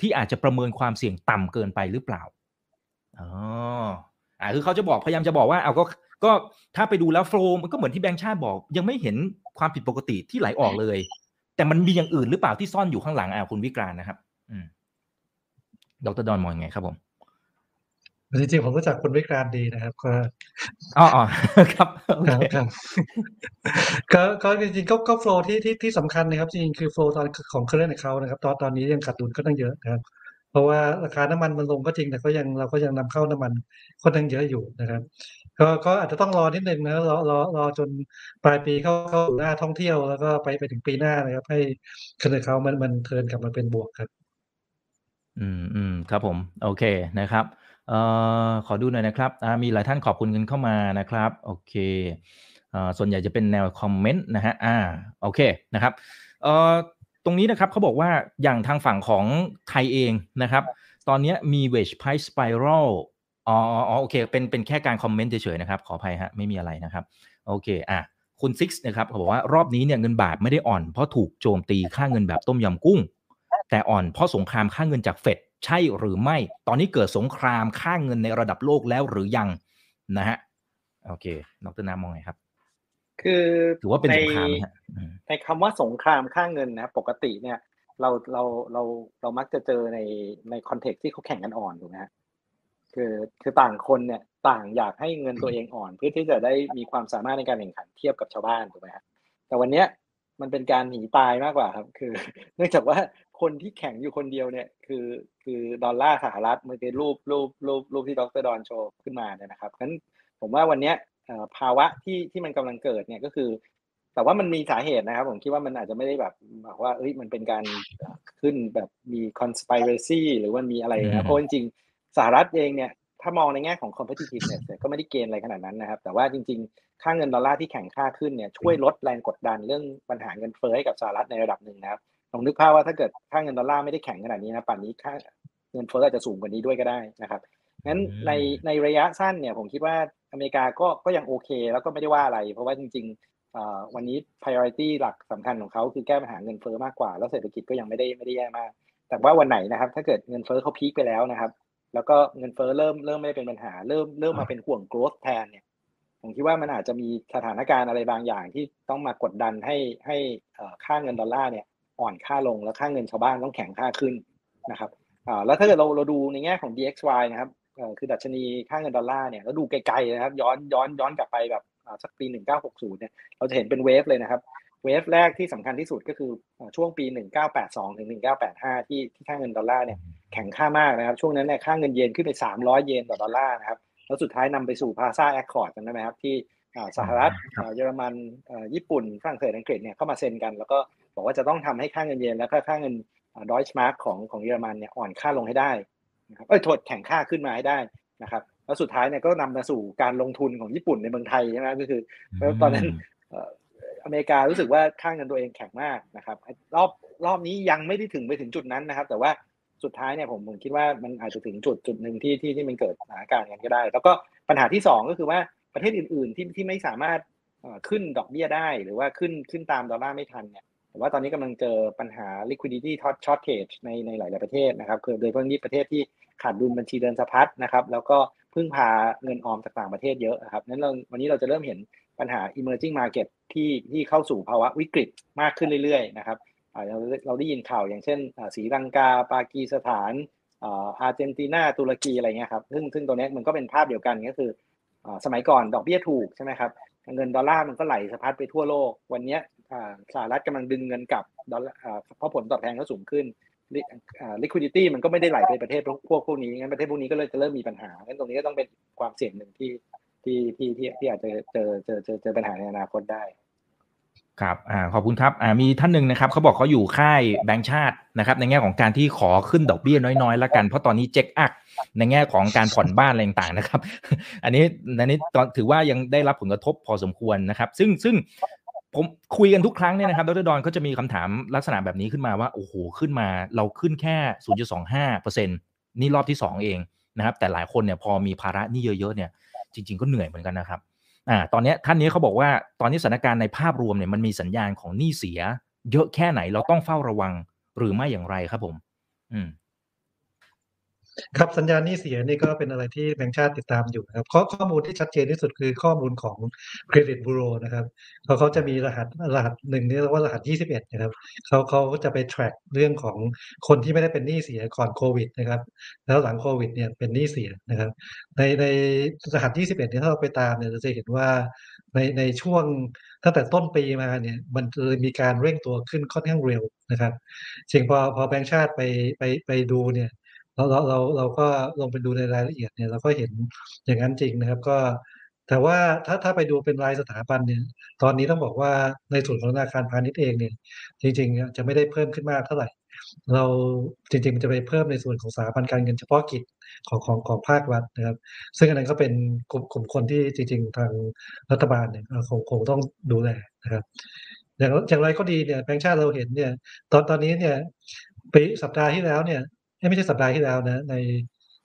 ที่อาจจะประเมินความเสี่ยงต่ำเกินไปหรือเปล่าอ๋ออ่าคือเขาจะบอกพยายามจะบอกว่าเอาก็ก็ถ้าไปดูแล้วโฟล์มันก็เหมือนที่แบงค์ชาติบอก ยังไม่เห็นความผิดปกติที่ไหลออกเลย แต่มันมีอย่างอื่นหรือเปล่าที่ซ่อนอยู่ข้างหลังอ่าคุณวิกรานนะครับ อืม ดรดอนมองไงครับผมจริงๆผมรู้จักคุณวิกรานดีนะครับ ก็อ๋อครับครับก็ก็จริงๆก็ก็โฟล์ที่ที่ที่สำคัญนะครับ จริงๆคือโฟล์ตอนของเครื่องในเขานะครับ ตอนตอนนี้ยังขาดดุลก็ตั้งเยอะนะครับ เพราะว่าราคาน้ำมันมันลงก็จริงแต่ก็ยังเราก็ยังนำเข้าน้ำมันค่อนข้างเยอะอยู่นะครับ ก็ก็อาจจะต้องรอนิดนึงนะรอรอรอจนปลายปีเข้าเข้าหน้าท่องเที่ยวแล้วก็ไปไปถึงปีหน้านะครับ ให้เครื่องเขามันมันเทินกลับมาเป็นบวกครับ อืมอืมครับผม โอเคนะครับ เอ่อขอดูหน่อยนะครับอ่ามีหลายท่านขอบคุณกันเข้ามานะครับ โอเคอ่าส่วนใหญ่จะเป็นแนวคอมเมนต์นะฮะอ่าโอเคนะครับเอ่อตรงนี้นะครับเขาบอกว่าอย่างทางฝั่งของไทยเองนะครับ ตอนนี้มี wage price spiral อ๋ออ๋อโอเคเป็นเป็นแค่การคอมเมนต์เฉยๆนะครับ ขออภัยฮะไม่มีอะไรนะครับ โอเคอะคุณซิกนะครับเขาบอกว่ารอบนี้เนี่ยเงินบาทไม่ได้อ่อนเพราะถูกโจมตีค่าเงินแบบต้มยำกุ้ง แต่อ่อนเพราะสงครามค่าเงินจากเฟดใช่หรือไม่ ตอนนี้เกิดสงครามค่าเงินในระดับโลกแล้วหรือยังนะฮะโอเคดรน้ำมองไงครับ คือถือว่าเป็นสงครามในคำว่าสงครามค่าเงินนะปกติเนี่ยเราเราเราเรามักจะเจอในใน context ที่เขาแข่งกันอ่อนถูกไหมฮะคือคือต่างคนเนี่ยต่างอยากให้เงินตัวเองอ่อน เพื่อที่จะได้มีความสามารถในการแข่งขันเทียบกับชาวบ้านถูกไหมฮะแต่วันเนี้ยมันเป็นการหนีตายมากกว่าครับ คือ เนื่องจากว่า คนที่แข่งอยู่คนเดียวเนี่ยคือคือดอลลาร์สหรัฐมันเป็นรูปรูปรูปรูปที่ดรดอนโชว์ขึ้นมาเนี่ยนะครับงั้นผมว่าวันนี้ภาวะที่ที่มันกำลังเกิดเนี่ยก็คือ แต่ว่ามันมีสาเหตุนะครับ ผมคิดว่ามันอาจจะไม่ได้แบบบอกว่าเอ้ยมันเป็นการขึ้นแบบมี conspiracy หรือว่ามีอะไรนะเพราะจริงๆสหรัฐเองเนี่ยถ้ามองในแง่ของ competitiveness ก็ไม่ได้เกณฑ์อะไรขนาดนั้นนะครับ แต่ว่าจริง ๆ ค่าเงินดอลลาร์ที่แข็งค่าขึ้นเนี่ยช่วยลดแรงกดดันเรื่องปัญหาเงินเฟ้อให้กับสหรัฐในระดับหนึ่งนะครับ ลองนึกภาพว่าถ้าเกิดค่าเงินดอลลาร์ไม่ได้แข็งขนาดนี้นะป่านนี้ค่าเงินเฟ้ออาจจะสูงกว่านี้ด้วยก็ได้นะครับงั้นในในระยะสั้นเนี่ยผมคิดว่าอเมริกาก็ก็ยังโอเค แล้วก็ไม่ได้ว่าอะไร เพราะว่าจริงๆวันนี้ priority หลักสำคัญของเขาคือแก้ปัญหาเงินเฟ้อมากกว่า แล้วเศรษฐกิจก็ยังไม่ได้ไม่ได้แย่มาก แต่ว่าวันไหนนะครับ ถ้าเกิดเงินเฟ้อเขาพีคไปแล้วนะครับ แล้วก็เงินเฟ้อเริ่มเริ่มไม่ได้เป็นปัญหาเริ่มเริ่มมาเป็นห่วง growth แทนเนี่ยผมคิดว่ามันอาจจะมีสถานการณ์อะไรบางอย่างที่ต้องมากดดันให้ให้ค่าเงินดอลลาร์เนี่ย อ่อนค่าลงแล้วค่าเงินชาวบ้านต้องแข็งค่าขึ้นนะครับแล้วถ้าเกิดเราเราดูในแง่ของ DXY นะครับคือดัชนีค่าเงินดอลลาร์เนี่ยแล้วดูไกลๆนะครับย้อนย้อนย้อนกลับไปแบบสักปี 1960 เนี่ยเราจะเห็นเป็น wave เลยนะครับ wave แรกที่สำคัญที่สุดก็คือช่วงปี 1982 ถึง 1985 ที่ที่ค่าเงินดอลลาร์เนี่ยแข็งค่ามากนะครับ ช่วงนั้นเนี่ยค่าเงินเยนขึ้นไป 300 เยนต่อดอลลาร์นะครับ แล้วสุดท้ายนำไปสู่ Plaza Accord จำได้ไหมครับที่ สหรัฐเยอรมันญี่ปุ่นฝรั่งเศสอังกฤษเนี่ยเข้ามาเซ็นกัน แล้วก็บอกว่าจะต้องทำให้ค่าเงินเยน แล้วก็ค่าเงินดอยช์มาร์กของของเยอรมันเนี่ยอ่อนค่าลงให้ได้นะครับเอ้ยถดแข่งค่าขึ้นมาให้ได้นะครับแล้วสุดท้ายเนี่ยก็นำมาสู่การลงทุนของญี่ปุ่นในเมืองไทยใช่ไหมก็คือตอนนั้นอเมริการู้สึกว่าค่าเงินตัวเองแข็งมากนะครับรอบรอบนี้ยังไม่ได้ถึงไปถึงจุดนั้นนะครับ แต่ว่าสุดท้ายเนี่ยผมผมคิดว่ามันอาจจะถึงจุดจุดหนึ่งที่ที่ที่มันเกิดสถานการณ์กันก็ได้ แล้วก็ปัญหาที่ 2 ก็คือว่า ประเทศอื่น ๆ ที่ที่ไม่สามารถขึ้นดอกเบี้ยได้ หรือว่าขึ้นขึ้นตามดอลลาร์ไม่ทันเนี่ยแต่ว่าตอนนี้กำลังเจอปัญหา liquidity shortage ในในหลาย ๆ ประเทศนะครับคือโดยเฉพาะที่ประเทศที่ขาดดุลบัญชีเดินสะพัดนะครับแล้วก็พึ่งพาเงินออมจากต่างประเทศเยอะครับนั้นเราวันนี้เราจะเริ่มเห็นปัญหา emerging market ที่ที่เข้าสู่ภาวะวิกฤตมากขึ้นเรื่อย ๆ นะครับเราเราได้ยินข่าวอย่างเช่นสีลังกา ปากีสถานอาร์เจนตินาตุรกีอะไรเงี้ยครับซึ่งซึ่งตัวนี้มันก็เป็นภาพเดียวกันก็คือ สมัยก่อนดอกเบี้ยถูกใช่ไหมครับเงินดอลลาร์มันก็ไหลสะพัดไปทั่วโลก วันนี้สหรัฐกำลังดึงเงินกลับดอลลาร์เพราะผลตอบแทนก็สูงขึ้น liquidity มันก็ไม่ได้ไหลไปประเทศพวกพวกนี้งั้นประเทศพวกนี้ก็เลยจะเริ่มมีปัญหางั้นตรงนี้ก็ต้องเป็นความเสี่ยงหนึ่งที่ที่ที่ที่อาจจะเจอเจอเจอเจอปัญหาในอนาคตได้ ครับอ่าขอบคุณครับอ่ามีท่านหนึ่งนะครับเขาบอกเขาอยู่ค่ายแบงก์ชาตินะครับ ในแง่ของการที่ขอขึ้นดอกเบี้ยน้อยๆ แล้วกัน เพราะตอนนี้เจ็คอักในแง่ของการผ่อนบ้านอะไรต่างๆนะครับ อันนี้อันนี้ตอนถือว่ายังได้รับผลกระทบพอสมควรนะครับ ซึ่งซึ่งผมคุยกันทุกครั้งเนี่ยนะครับดรดอนเขาจะมีคำถามลักษณะแบบนี้ขึ้นมาว่า โอ้โห ขึ้นมาเราขึ้นแค่ 0.25เปอร์เซ็นต์นี่รอบที่ 2 เองนะครับ แต่หลายคนเนี่ยพอมีภาระนี่เยอะๆเนี่ยจริง ๆก็เหนื่อยเหมือนกันนะครับ อ่าตอนนี้ท่านนี้เขาบอกว่าตอนนี้สถานการณ์ในภาพรวมเนี่ยมันมีสัญญาณของหนี้เสีย เยอะแค่ไหนเราต้องเฝ้าระวังหรือไม่อย่างไรครับผม อืม ครับสัญญาณนี้เสียนี่ก็เป็นอะไรที่แบงค์ชาติติดตามอยู่นะครับข้อข้อมูลที่ชัดเจนที่สุดคือข้อมูลของเครดิตบูโรนะครับเขาเขาจะมีรหัสรหัสหนึ่งนี่เรียกว่ารหัส 21 นะครับเขาเขาจะไป track เรื่องของคนที่ไม่ได้เป็นหนี้เสียก่อนโควิดนะครับแล้วหลังโควิดเนี่ยเป็นหนี้เสียนะครับในในรหัส 21เนี่ยถ้าเราไปตามเนี่ยเราจะเห็นว่าในในช่วงตั้งแต่ต้นปีมาเนี่ยมันเลยมีการเร่งตัวขึ้นค่อนข้างเร็วนะครับจริงพอพอแบงค์ชาติไปไปไปดูเนี่ย เราเราเราเราก็ลงไปดูในรายละเอียดเนี่ยเราก็เห็นอย่างนั้นจริงนะครับ ก็ แต่ว่าถ้าถ้าไปดูเป็นรายสถาบันเนี่ย ตอนนี้ต้องบอกว่าในส่วนของธนาคารพาณิชย์เองเนี่ย จริงๆจะไม่ได้เพิ่มขึ้นมากเท่าไหร่ เราจริงๆมันจะไปเพิ่มในส่วนของสถาบันการเงินเฉพาะกิจของของของภาครัฐนะครับ ซึ่งอันนั้นก็เป็นกลุ่มกลุ่มคนที่จริง ๆ ทางรัฐบาลเนี่ยคงคงต้องดูแลนะครับอย่างอย่างไรก็ดีเนี่ยแบงค์ชาติเราเห็นเนี่ย ตอนตอนนี้เนี่ยปีสัปดาห์ที่แล้วเนี่ย ไม่ใช่สัปดาห์ที่แล้วนะ ใน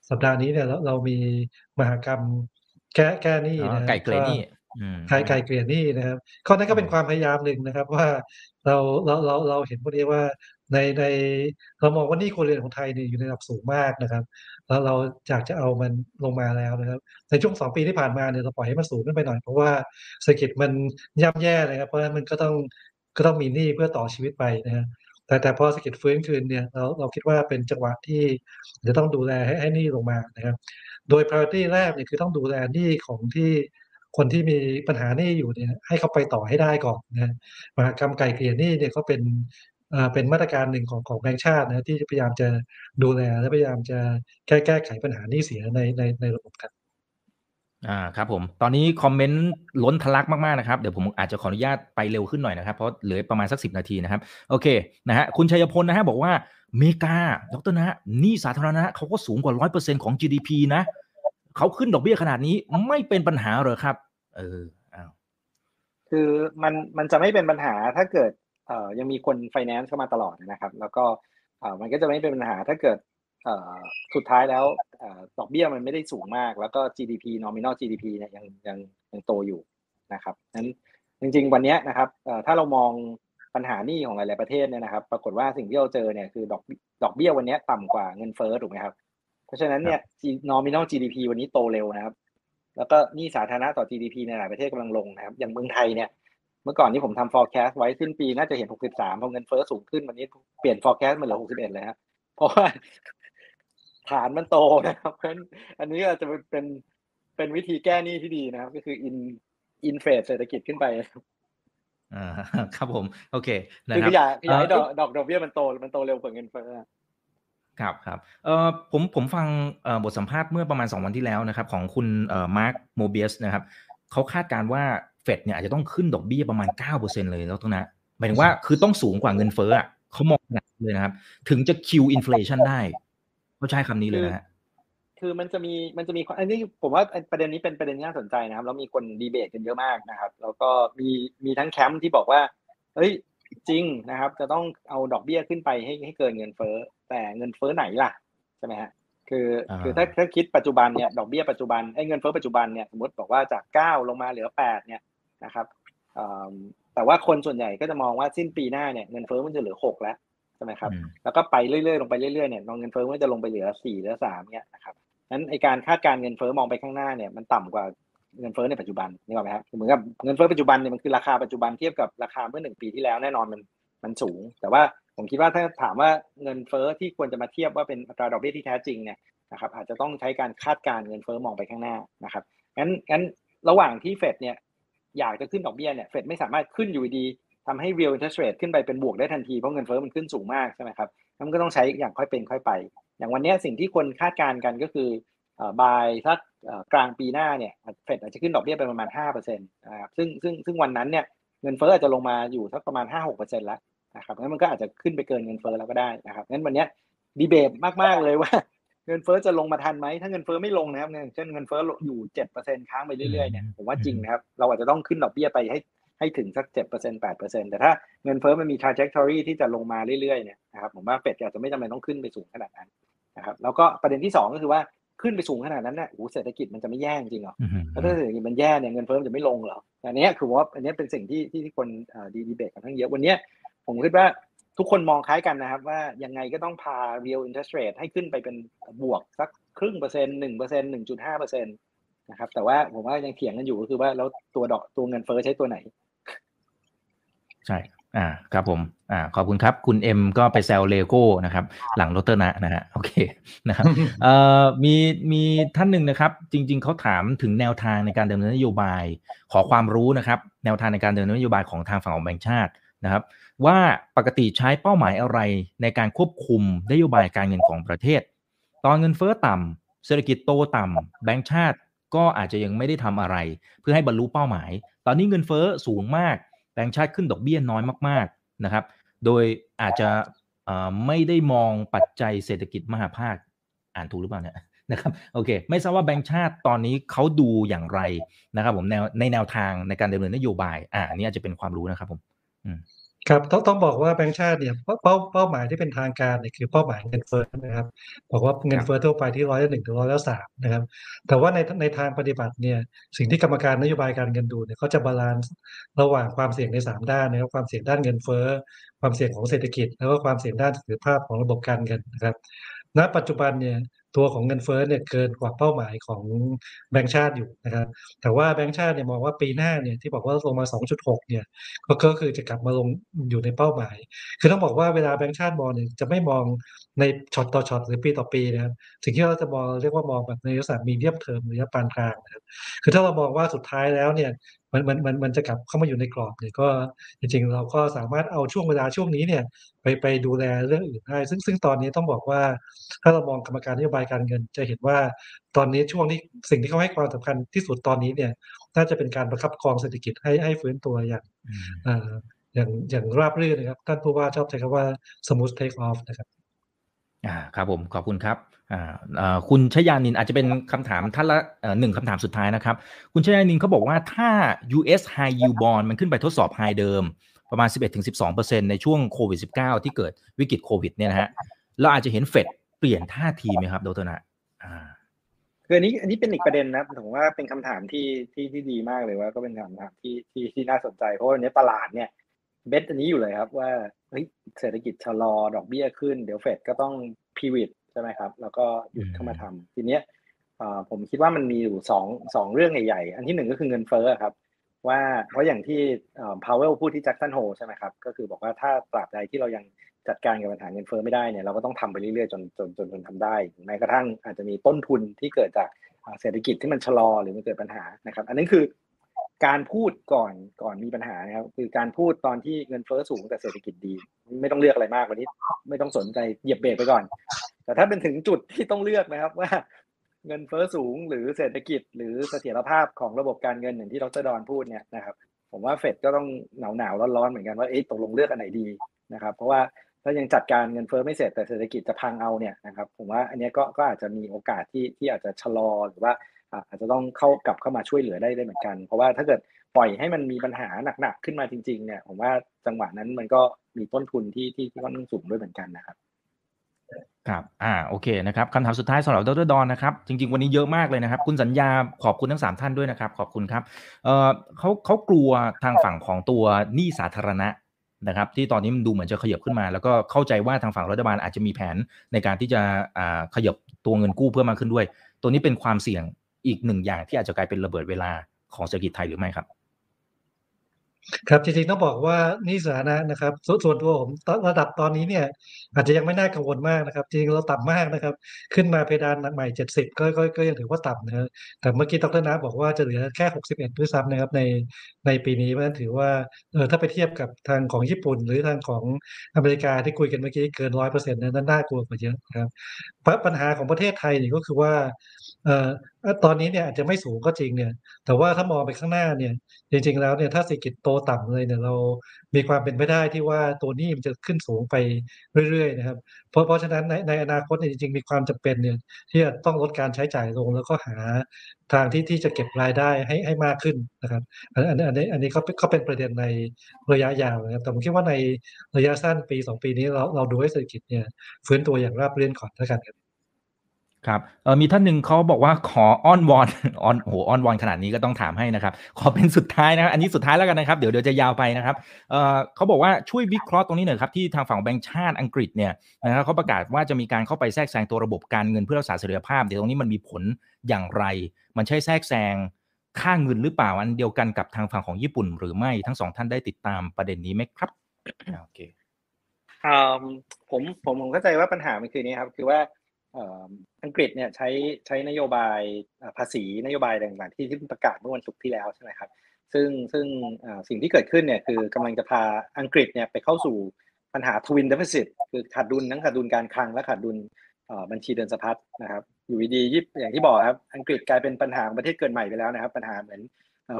สัปดาห์นี้เนี่ยเราเรามีมหากรรม แก้แก้หนี้นะไก่เกลี่ยหนี้ไก่ไก่เกลี่ยหนี้นะครับ ข้อนั้นก็เป็นความพยายามหนึ่งนะครับ ว่าเราเราเราเราเห็นพอดีว่าในในเรามองว่านี่ครัวเรือนของไทยเนี่ยอยู่ในระดับสูงมากนะครับ แล้วเราอยากจะเอามันลงมาแล้วนะครับ ในช่วงสองปีที่ผ่านมาเนี่ยเราปล่อยให้มันสูงขึ้นไปหน่อยเพราะว่าเศรษฐกิจมันย่ำแย่เลยครับเพราะฉะนั้นมันก็ต้องก็ต้องมีหนี้เพื่อต่อชีวิตไปนะครับ แต่แต่พอสกิดฟื้นคืนเนี่ยเราเราคิดว่าเป็นจังหวะที่จะต้องดูแลให้ให้นี่ลงมานะครับ โดย priority แรกเนี่ยคือต้องดูแลนี่ของที่คนที่มีปัญหานี่อยู่เนี่ยให้เขาไปต่อให้ได้ก่อนนะมหากรรมไก่เกลี่ยนี่เนี่ยก็เป็นเป็นมาตรการหนึ่งของของแบงค์ชาตินะที่พยายามจะดูแลและพยายามจะแก้แก้ไขปัญหานี่เสียในในในระบบครับ อ่าครับผม ตอนนี้คอมเมนต์ล้นทะลักมากๆนะครับ เดี๋ยวผมอาจจะขออนุญาตไปเร็วขึ้นหน่อยนะครับ เพราะเหลือประมาณสักสินาทีนะครับ โอเคนะฮะคุณชัยพลนะฮะบอกว่าเมกาดรนะนี่สาธารณะเขาก็สูงกว่าร้อยเปอร์เซ็นของ GDP นะเขาขึ้นดอกเบี้ยขนาดนี้ไม่เป็นปัญหาเลยครับ เอออ้าวคือมันมันจะไม่เป็นปัญหาถ้าเกิดเอ่อยังมีคนไฟแนนซ์เข้ามาตลอดนะครับ แล้วก็เอ่อมันก็จะไม่เป็นปัญหาถ้าเกิด สุดท้ายแล้วดอกเบี้ยมันไม่ได้สูงมาก แล้วก็ GDP nominal GDP เนี่ยยังยังยังโตอยู่นะครับนั้นจริง ๆ วันนี้นะครับถ้าเรามองปัญหานี้ของหลาย ๆ ประเทศเนี่ยนะครับ ปรากฏว่าสิ่งที่เราเจอเนี่ยคือดอกดอกเบี้ยวันนี้ต่ำกว่าเงินเฟ้อถูกไหมครับ เพราะฉะนั้นเนี่ย nominal GDP วันนี้โตเร็วนะครับ แล้วก็หนี้สาธารณะต่อ GDP ในหลายประเทศกำลังลงนะครับ อย่างเมืองไทยเนี่ย เมื่อก่อนที่ผมทำ forecast ไว้สิ้นปีน่าจะเห็น 63 พอเงินเฟ้อสูงขึ้นวันนี้เปลี่ยน forecast มาเหลือ 61 เลยครับเพราะว่า ฐานมันโตนะครับเพราะฉะนั้นอันนี้อาจจะเป็นเป็นวิธีแก้หนี้ที่ดีนะครับ ก็คืออินอินเฟสเศรษฐกิจขึ้นไปอ่าครับผม โอเคนะคือครับอยากอยากให้เอ่ดออกดอกดอกเบี้ยมันโตมันโตเร็วกว่าเงินเฟ้อครับครับเอ่อผมผมฟังเอ่อบทสัมภาษณ์เมื่อประมาณ 2 วันที่แล้วนะครับ ของคุณเอ่อมาร์คโมเบียสนะครับเขาคาดการณ์ว่าเฟดเนี่ยอาจจะต้องขึ้นดอกเบี้ยประมาณ 9%เลยแล้วตรงนั้นหมายถึงว่าคือต้องสูงกว่าเงินเฟ้ออะเขามองขนาดนั้นเลยนะครับ ถึงจะ kill inflation ได้ เขาใช้คำนี้เลยนะฮะคือมันจะมีมันจะมีอันนี้ผมว่าประเด็นนี้เป็นประเด็นที่น่าสนใจนะครับแล้วมีคนดีเบตกันเยอะมากนะครับ แล้วก็มีมีทั้งแคมป์ที่บอกว่าเฮ้ยจริงนะครับ จะต้องเอาดอกเบี้ยขึ้นไปให้ให้เกินเงินเฟ้อแต่เงินเฟ้อไหนล่ะใช่ไหมฮะคืออ่าคือถ้าถ้าคิดปัจจุบันเนี่ยดอกเบี้ยปัจจุบันไอ้เงินเฟ้อปัจจุบันเนี่ยสมมติบอกว่าจากเก้าลงมาเหลือแปดเนี่ยนะครับเอ่อแต่ว่าคนส่วนใหญ่ก็จะมองว่าสิ้นปีหน้าเนี่ยเงินเฟ้อมันจะเหลือหกแล้ว ใช่ไหมครับอืมแล้วก็ไปเรื่อยๆลงไปเรื่อยๆเนี่ยเงินเฟ้อมันจะลงไปเหลือสี่เหลือสามเนี่ยนะครับนั้นไอการคาดการณ์เงินเฟ้อมองไปข้างหน้าเนี่ยมันต่ำกว่าเงินเฟ้อในปัจจุบันนี่หรอกไหมครับเหมือนกับเงินเฟ้อปัจจุบันเนี่ยมันคือราคาปัจจุบันเทียบกับราคาเมื่อหนึ่งปีที่แล้วแน่นอนมันมันสูง แต่ว่าผมคิดว่าถ้าถามว่าเงินเฟ้อที่ควรจะมาเทียบว่าเป็นอัตราดอกเบี้ยที่แท้จริงเนี่ยนะครับอาจจะต้องใช้การคาดการณ์เงินเฟ้อมองไปข้างหน้านะครับงั้นงั้นระหว่างที่เฟดเนี่ยอยากจะขึ้นดอกเบี้ยเนี่ยเฟดไม่สามารถขึ้นอยู่ดี ทำให้ real interest rate ขึ้นไปเป็นบวกได้ทันที เพราะเงินเฟ้อมันขึ้นสูงมากใช่ไหมครับมันก็ต้องใช้อย่างค่อยเป็นค่อยไป อย่างวันนี้สิ่งที่คนคาดการณ์กันก็คือเอ่ายสักกลางปีหน้าเนี่ยเฟดอาจจะขึ้นดอกเบี้ยไปประมาณ5%นะครับซึ่งซึ่งซึ่งวันนั้นเนี่ยเงินเฟ้ออาจจะลงมาอยู่สักประมาณ 5-6%แล้วนะครับงั้นมันก็อาจจะขึ้นไปเกินเงินเฟ้อแล้วก็ได้นะครับงั้นวันนี้ดีเบตมากๆเลยว่าเงินเฟ้อจะลงมาทันไหมถ้าเงินเฟ้อไม่ลงนะครับเช่นเงินเฟ้ออยู่7%ค้างไปเรื่อยๆเนี่ยผมว่าจริงนะครับเราอาจจะต้องขึ้นดอกเบี้ยไปให้ ให้ถึงสัก 7% 8%แต่ถ้าเงินเฟ้อมันมี trajectory ที่จะลงมาเรื่อยๆเนี่ยนะครับผมว่าเฟดอาจจะไม่จำเป็นต้องขึ้นไปสูงขนาดนั้นนะครับแล้วก็ประเด็นที่สองก็คือว่าขึ้นไปสูงขนาดนั้นเนี่ยโอ้โหเศรษฐกิจมันจะไม่แย่จริงเหรออืมแล้วถ้าเศรษฐกิจมันแย่เนี่ยเงินเฟ้อมันจะไม่ลงเหรออันเนี้ยคือว่าอันเนี้ยเป็นสิ่งที่ที่ที่คนเอ่อดีดีเบตกันทั้งเยอะวันเนี้ยผมคิดว่าทุกคนมองคล้ายกันนะครับ ว่ายังไงก็ต้องพา real interest rate ให้ขึ้นไปเป็นบวกสักครึ่งเปอร์เซ็นต์หนึ่งเปอร์เซ็นต์หนึ่งจุดห้าเปอร์เซ็นต์นะครับแต่ว่าผมว่ายังเถียงกันอยู่ก็คือว่าแล้วตัวดอกตัวเงินเฟ้อใช้ตัวไหน ใช่อ่าครับผมอ่าขอบคุณครับ คุณเอ็มก็ไปแซวเลโก้นะครับ หลังโรเตอร์นะนะฮะโอเคนะครับเอ่อมีมีท่านหนึ่งนะครับ จริง ๆเขาถามถึงแนวทางในการดำเนินนโยบาย ขอความรู้นะครับ แนวทางในการดำเนินนโยบายของทางฝั่งของแบงก์ชาตินะครับ ว่าปกติใช้เป้าหมายอะไรในการควบคุมนโยบายการเงินของประเทศ ตอนเงินเฟ้อต่ำเศรษฐกิจโตต่ำแบงก์ชาติก็อาจจะยังไม่ได้ทำอะไร เพื่อให้บรรลุเป้าหมาย ตอนนี้เงินเฟ้อสูงมาก แบงก์ชาติขึ้นดอกเบี้ยน้อยมากๆนะครับ โดยอาจจะไม่ได้มองปัจจัยเศรษฐกิจมหาภาคอ่านถูกหรือเปล่าเนี่ยนะครับโอเค ไม่ทราบว่าแบงก์ชาติตอนนี้เขาดูอย่างไรนะครับ ผมแนวในแนวทางในการดำเนินนโยบาย อ่าอันนี้อาจจะเป็นความรู้นะครับผม ครับต้องต้องบอกว่าแบงก์ชาติเนี่ยเป้าเป้าเป้าหมายที่เป็นทางการเนี่ยคือเป้าหมายเงินเฟ้อนะครับ บอกว่าเงินเฟ้อทั่วไปที่ร้อยละหนึ่งถึงร้อยละสามนะครับ แต่ว่าในในทางปฏิบัติเนี่ยสิ่งที่กรรมการนโยบายการเงินดูเนี่ยเขาจะ balance ระหว่างความเสี่ยงในสามด้านนะครับความเสี่ยงด้านเงินเฟ้อความเสี่ยงของเศรษฐกิจ แล้วก็ความเสี่ยงด้านเสถียรภาพของระบบการเงินนะครับ ณ ปัจจุบันเนี่ย ตัวของเงินเฟ้อเนี่ยเกินกว่าเป้าหมายของแบงก์ชาติอยู่นะครับ แต่ว่าแบงก์ชาติเนี่ยมองว่าปีหน้าเนี่ยที่บอกว่าลงมา 2.6 เนี่ยก็คือจะกลับมาลงอยู่ในเป้าหมาย คือต้องบอกว่าเวลาแบงก์ชาติมองเนี่ยจะไม่มองในช็อตต่อช็อตหรือปีต่อปีนะครับสิ่งที่เราจะมองเรียกว่ามองแบบในลักษณะ medium term ระยะปานกลางนะครับ คือถ้าเรามองว่าสุดท้ายแล้วเนี่ย มันมันมันมันจะกลับเข้ามาอยู่ในกรอบเนี่ยก็จริงๆ เราก็สามารถเอาช่วงเวลาช่วงนี้เนี่ยไปไปดูแลเรื่องอื่นได้ซึ่งซึ่งตอนนี้ต้องบอกว่าถ้าเรามองกรรมการนโยบายการเงิน จะเห็นว่าตอนนี้ช่วงที่สิ่งที่เขาให้ความสำคัญที่สุดตอนนี้เนี่ยน่าจะเป็นการประคับประคองเศรษฐกิจให้ให้ฟื้นตัวอย่างอืมเอ่ออย่างอย่างราบรื่นนะครับท่านผู้ว่าชอบใช้คำว่า smooth take off นะครับอ่าครับผมขอบคุณครับอ่าเอ่อ คุณชยานินอาจจะเป็นคำถามท่านละหนึ่งคำถามสุดท้ายนะครับ คุณชยานินเขาบอกว่าถ้า US High Yield Bond มันขึ้นไปทดสอบไฮเดิมประมาณ 11-12%ในช่วงโควิด -19 ที่เกิดวิกฤตโควิดเนี่ยนะฮะเราอาจจะเห็นเฟดเปลี่ยนท่าทีไหมครับดรนะอ่าคืออันนี้อันนี้เป็นอีกประเด็นนะผมว่าเป็นคำถามที่ที่ที่ดีมากเลยว่าก็เป็นคำถามที่ที่ที่น่าสนใจ เพราะวันนี้ตลาดเนี่ยเบสอันนี้อยู่เลยครับว่าเฮ้ยเศรษฐกิจชะลอดอกเบี้ยขึ้น เดี๋ยวเฟดก็ต้องพีวิดใช่ไหมครับแล้วก็หยุดเข้ามาทำทีเนี้ยผมคิดว่ามันมีอยู่สองสองเรื่องใหญ่ๆ อันที่หนึ่งก็คือเงินเฟ้อครับ ว่าเพราะอย่างที่พาวเวลพูดที่แจ็คสันโฮใช่ไหมครับ ก็คือบอกว่าถ้าตราบใดที่เรายังจัดการกับปัญหาเงินเฟ้อไม่ได้เนี่ยเราก็ต้องทำไปเรื่อยๆจนจนจนจนทำได้แม้กระทั่งอาจจะมีต้นทุนที่เกิดจากเศรษฐกิจที่มันชะลอหรือมันเกิดปัญหานะครับ อันนี้คือการพูดก่อนก่อนมีปัญหานะครับคือการพูดตอนที่เงินเฟ้อสูงแต่เศรษฐกิจดี ไม่ต้องเลือกอะไรมากวันนี้ ไม่ต้องสนใจเหยียบเบรกไปก่อน แต่ถ้าเป็นถึงจุดที่ต้องเลือกนะครับว่าเงินเฟ้อสูงหรือเศรษฐกิจ หรือเสถียรภาพของระบบการเงินอย่างที่ดรดอนพูดเนี่ยนะครับ ผมว่าเฟดก็ต้องหนาวหนาวร้อนๆเหมือนกันว่าเอ๊ะตกลงเลือกอันไหนดีนะครับ เพราะว่าถ้ายังจัดการเงินเฟ้อไม่เสร็จแต่เศรษฐกิจจะพังเอาเนี่ยนะครับ ผมว่าอันนี้ก็ก็อาจจะมีโอกาสที่ที่อาจจะชะลอหรือว่าอาจจะต้องเข้ากลับเข้ามาช่วยเหลือได้ได้เหมือนกัน เพราะว่าถ้าเกิดปล่อยให้มันมีปัญหาหนักๆขึ้นมาจริง ๆ เนี่ย ผมว่าจังหวะนั้นมันก็มีต้นทุนที่ที่ที่ค่อนข้างสูงด้วยเหมือนกันนะครับ ครับ อ่า โอเคนะครับคำถามสุดท้ายสำหรับดรดอนนะครับ จริง ๆ วันนี้เยอะมากเลยนะครับ คุณสัญญาขอบคุณทั้งสามท่านด้วยนะครับ ขอบคุณครับ เอ่อเขาเขากลัวทางฝั่งของตัวหนี้สาธารณะนะครับ ที่ตอนนี้มันดูเหมือนจะขยับขึ้นมา แล้วก็เข้าใจว่าทางฝั่งรัฐบาลอาจจะมีแผนในการที่จะอ่าขยับตัวเงินกู้เพิ่มมากขึ้นด้วย ตัวนี้เป็นความเสี่ยงอีกหนึ่งอย่างที่อาจจะกลายเป็นระเบิดเวลาของเศรษฐกิจไทยหรือไม่ครับ ครับจริงๆต้องบอกว่านี่สาธารณะนะครับสส่วนตัวผมระดับตอนนี้เนี่ย อาจจะยังไม่น่ากังวลมากนะครับ จริงเราต่ำมากนะครับ ขึ้นมาเพดานใหม่เจ็ดสิบก็ก็ก็ยังถือว่าต่ำนะแต่เมื่อกี้ดรน้บอกว่าจะเหลือแค่หกสิบเอ็ดด้วยซ้ำนะครับในในปีนี้เพราะฉะนั้นถือว่าเออถ้าไปเทียบกับทางของญี่ปุ่น หรือทางของอเมริกาที่คุยกันเมื่อกี้เกินร้อยเปอร์เซ็นต์นั้นน่ากลัวกว่าเยอะครับปัญหาของประเทศไทยนี่ก็คือว่า ตอนนี้เนี่ยอาจจะไม่สูงก็จริงเนี่ยแต่ว่าถ้ามองไปข้างหน้าเนี่ยจริงๆแล้วเนี่ยถ้าเศรษฐกิจโตต่ำเลยเนี่ยเรามีความเป็นไปได้ที่ว่าตัวนี้มันจะขึ้นสูงไปเรื่อยๆนะครับเพราะเพราะฉะนั้นในในอนาคตเนี่ยจริงๆมีความจำเป็นเนี่ยที่จะต้องลดการใช้จ่ายลงแล้วก็หาทางที่ที่จะเก็บรายได้ให้ให้มากขึ้นนะครับอันอันอันนี้อันนี้เขาเขาเป็นประเด็นในระยะยาวนะครับแต่ผมคิดว่าในระยะสั้นปีสองปีนี้เราเราดูให้เศรษฐกิจเนี่ยฟื้นตัวอย่างราบรื่นก่อนแล้วกันครับ ครับเออมีท่านหนึ่งเขาบอกว่าขออ้อนวอนอ้อนโหอ้อนวอนขนาดนี้ก็ต้องถามให้นะครับ ขอเป็นสุดท้ายนะครับอันนี้สุดท้ายแล้วกันนะครับ เดี๋ยวเดี๋ยวจะยาวไปนะครับเออเขาบอกว่าช่วยวิเคราะห์ตรงนี้หน่อยครับที่ทางฝั่งแบงก์ชาติอังกฤษเนี่ยนะครับเขาประกาศว่าจะมีการเข้าไปแทรกแซงตัวระบบการเงินเพื่อรักษาเสถียรภาพเดี๋ยวตรงนี้มันมีผลอย่างไร มันใช่แทรกแซงค่าเงินหรือเปล่าอันเดียวกันกับทางฝั่งของญี่ปุ่น หรือไม่ทั้งสองท่านได้ติดตามประเด็นนี้ไหมครับโอเคผมผมผมเข้าใจว่าปัญหามันคือนี้ครับ คือว่า อังกฤษเนี่ยใช้ใช้นโยบายภาษีนโยบายต่างๆที่ที่ประกาศเมื่อวันศุกร์ที่แล้วใช่ไหมครับซึ่งซึ่งสิ่งที่เกิดขึ้นเนี่ยคือกำลังจะพาอังกฤษเนี่ยไปเข้าสู่ปัญหาทวินเดฟเฟ i คือขาดดุลทั้งขาดดุลการคลังและขาดดุลบัญชีเดินสะพัดนะครับอยู่ดียิบอย่างที่บอกครับอังกฤษกลายเป็นปัญหาประเทศเกิดใหม่ไปแล้วนะครับ ปัญหาเหมือน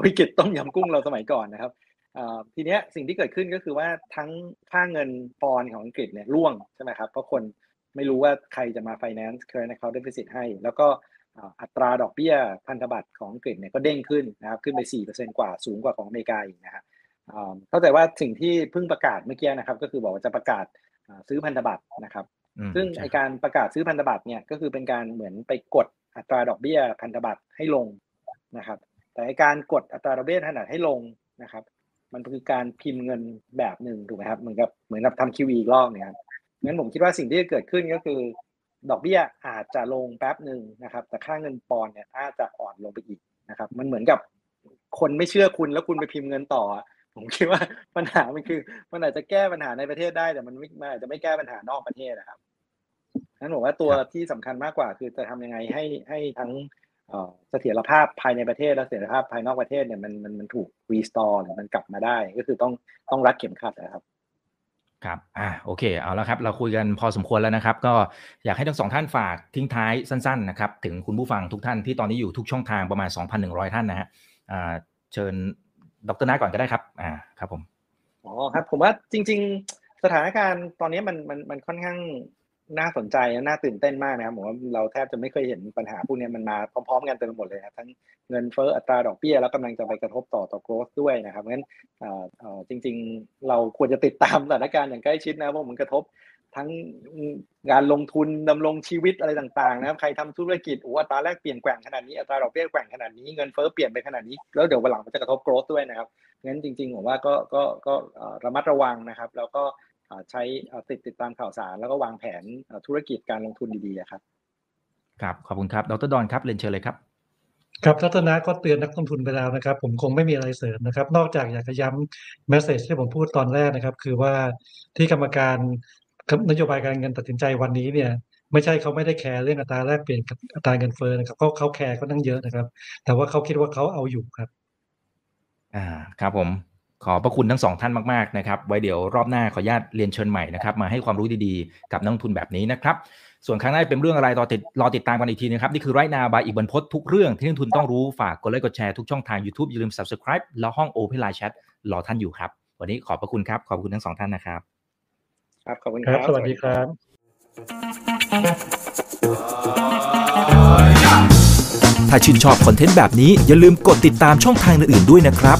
วิกฤตต้มยำกุ้งเราสมัยก่อนนะครับทีเนี้ยสิ่งที่เกิดขึ้นก็คือว่าทั้งค่าเงินปอนของอังกฤษเนี่ยร่วงใช่ไหมครับเพราะคน ไม่รู้ว่าใครจะมา finance current account deficit ให้ แล้วก็อัตราดอกเบี้ยพันธบัตรของอังกฤษเนี่ยก็เด้งขึ้นนะครับขึ้นไป 4%กว่าสูงกว่าของอเมริกาอีกนะฮะเข้าใจว่าสิ่งที่เพิ่งประกาศเมื่อกี้นะครับ ก็คือบอกว่าจะประกาศซื้อพันธบัตรนะครับ ซึ่งไอการประกาศซื้อพันธบัตรเนี่ยก็คือเป็นการเหมือนไปกดอัตราดอกเบี้ยพันธบัตรให้ลงนะครับ แต่การกดอัตราดอกเบี้ยขนาดให้ลงนะครับ มันคือการพิมพ์เงินแบบหนึ่งถูกไหมครับเหมือนกับเหมือนกับทำคิวอีกรอบเนี่ย งั้นผมคิดว่าสิ่งที่จะเกิดขึ้นก็คือ ดอกเบี้ยอาจจะลงแป๊บหนึ่งนะครับ แต่ค่าเงินปอนเนี่ยอาจจะอ่อนลงไปอีกนะครับ มันเหมือนกับคนไม่เชื่อคุณแล้วคุณไปพิมพ์เงินต่อ ผมคิดว่าปัญหามันคือมันอาจจะแก้ปัญหาในประเทศได้แต่มันไม่อาจจะไม่แก้ปัญหานอกประเทศนะครับนั้นผมว่าตัวที่สำคัญมากกว่า คือจะทำยังไงให้ให้ทั้งเสถียรภาพภายในประเทศและเสถียรภาพภายนอกประเทศเนี่ยมันมันมันถูกรีสตอร์หรือมันกลับมาได้ ก็คือต้องต้องรัดเข็มขัดนะครับ ครับ อ่า โอเค เอาแล้วครับ เราคุยกันพอสมควรแล้วนะครับ ก็อยากให้ทั้งสองท่านฝากทิ้งท้ายสั้น ๆ นะครับ ถึงคุณผู้ฟังทุกท่านที่ตอนนี้อยู่ทุกช่องทางประมาณ 2,100 ท่านนะฮะ อ่า เชิญดรนาก่อนก็ได้ครับ อ่า ครับผม อ๋อ ครับ ผมว่าจริง ๆ สถานการณ์ตอนนี้มันมันมันค่อนข้าง น่าสนใจและน่าตื่นเต้นมากนะครับผมว่าเราแทบจะไม่เคยเห็นปัญหาพวกนี้มันมาพร้อมๆกันเต็มหมดเลยครับทั้งเงินเฟ้ออัตราดอกเบี้ยแล้วกำลังจะไปกระทบต่อต่อโกลด์ด้วยนะครับเพราะฉะนั้นจริง ๆ เราควรจะติดตามสถานการณ์อย่างใกล้ชิดนะเพราะมันกระทบทั้งการลงทุนดำรงชีวิตอะไรต่างๆนะครับใครทำธุรกิจอัตราแลกเปลี่ยนแกว่งขนาดนี้อัตราดอกเบี้ยแกว่งขนาดนี้เงินเฟ้อเปลี่ยนไปขนาดนี้แล้วเดี๋ยววันหลังมันจะกระทบโกลด์ด้วยนะครับงั้นจริงๆผมว่าก็ก็ก็ระมัดระวังนะครับ แล้วก็ ใช้ติดติดตามข่าวสาร แล้วก็วางแผนธุรกิจการลงทุนดีๆครับครับขอบคุณครับดรดอนครับเรียนเชิญเลยครับครับรัตนาก็เตือนนักลงทุนไปแล้วนะครับ ผมคงไม่มีอะไรเสริมนะครับ นอกจากอยากจะย้ำแมสเซจที่ผมพูดตอนแรกนะครับ คือว่าที่กรรมการนโยบายการเงินตัดสินใจวันนี้เนี่ยไม่ใช่เขาไม่ได้แคร์เรื่องอัตราแลกเปลี่ยนกับอัตราเงินเฟ้อนะครับเขาเขาแคร์ก็นั่งเยอะนะครับ แต่ว่าเขาคิดว่าเขาเอาอยู่ครับ อ่าครับผม ขอบพระคุณทั้งสองท่านมากๆนะครับ ไว้เดี๋ยวรอบหน้าขออนุญาตเรียนเชิญใหม่นะครับ มาให้ความรู้ดีๆ กับนักลงทุนแบบนี้นะครับ ส่วนครั้งหน้าเป็นเรื่องอะไรรอติดรอติดตามกันอีกทีนะครับ นี่คือไรนาบายอีกบรรพททุกเรื่องที่นักลงทุนต้องรู้ฝากกดไลค์กดแชร์ทุกช่องทาง YouTube อย่าลืม subscribe แล้วห้อง Open Line Chat รอท่านอยู่ครับ วันนี้ขอบพระคุณครับขอบคุณทั้งสองท่านนะครับ ครับขอบคุณคครัรับบสวัสดีครับถ้าชื่นชอบคอนเทนต์แบบนี้อย่าลืมกดติดตามช่องทางอื่นๆด้วยนะครับ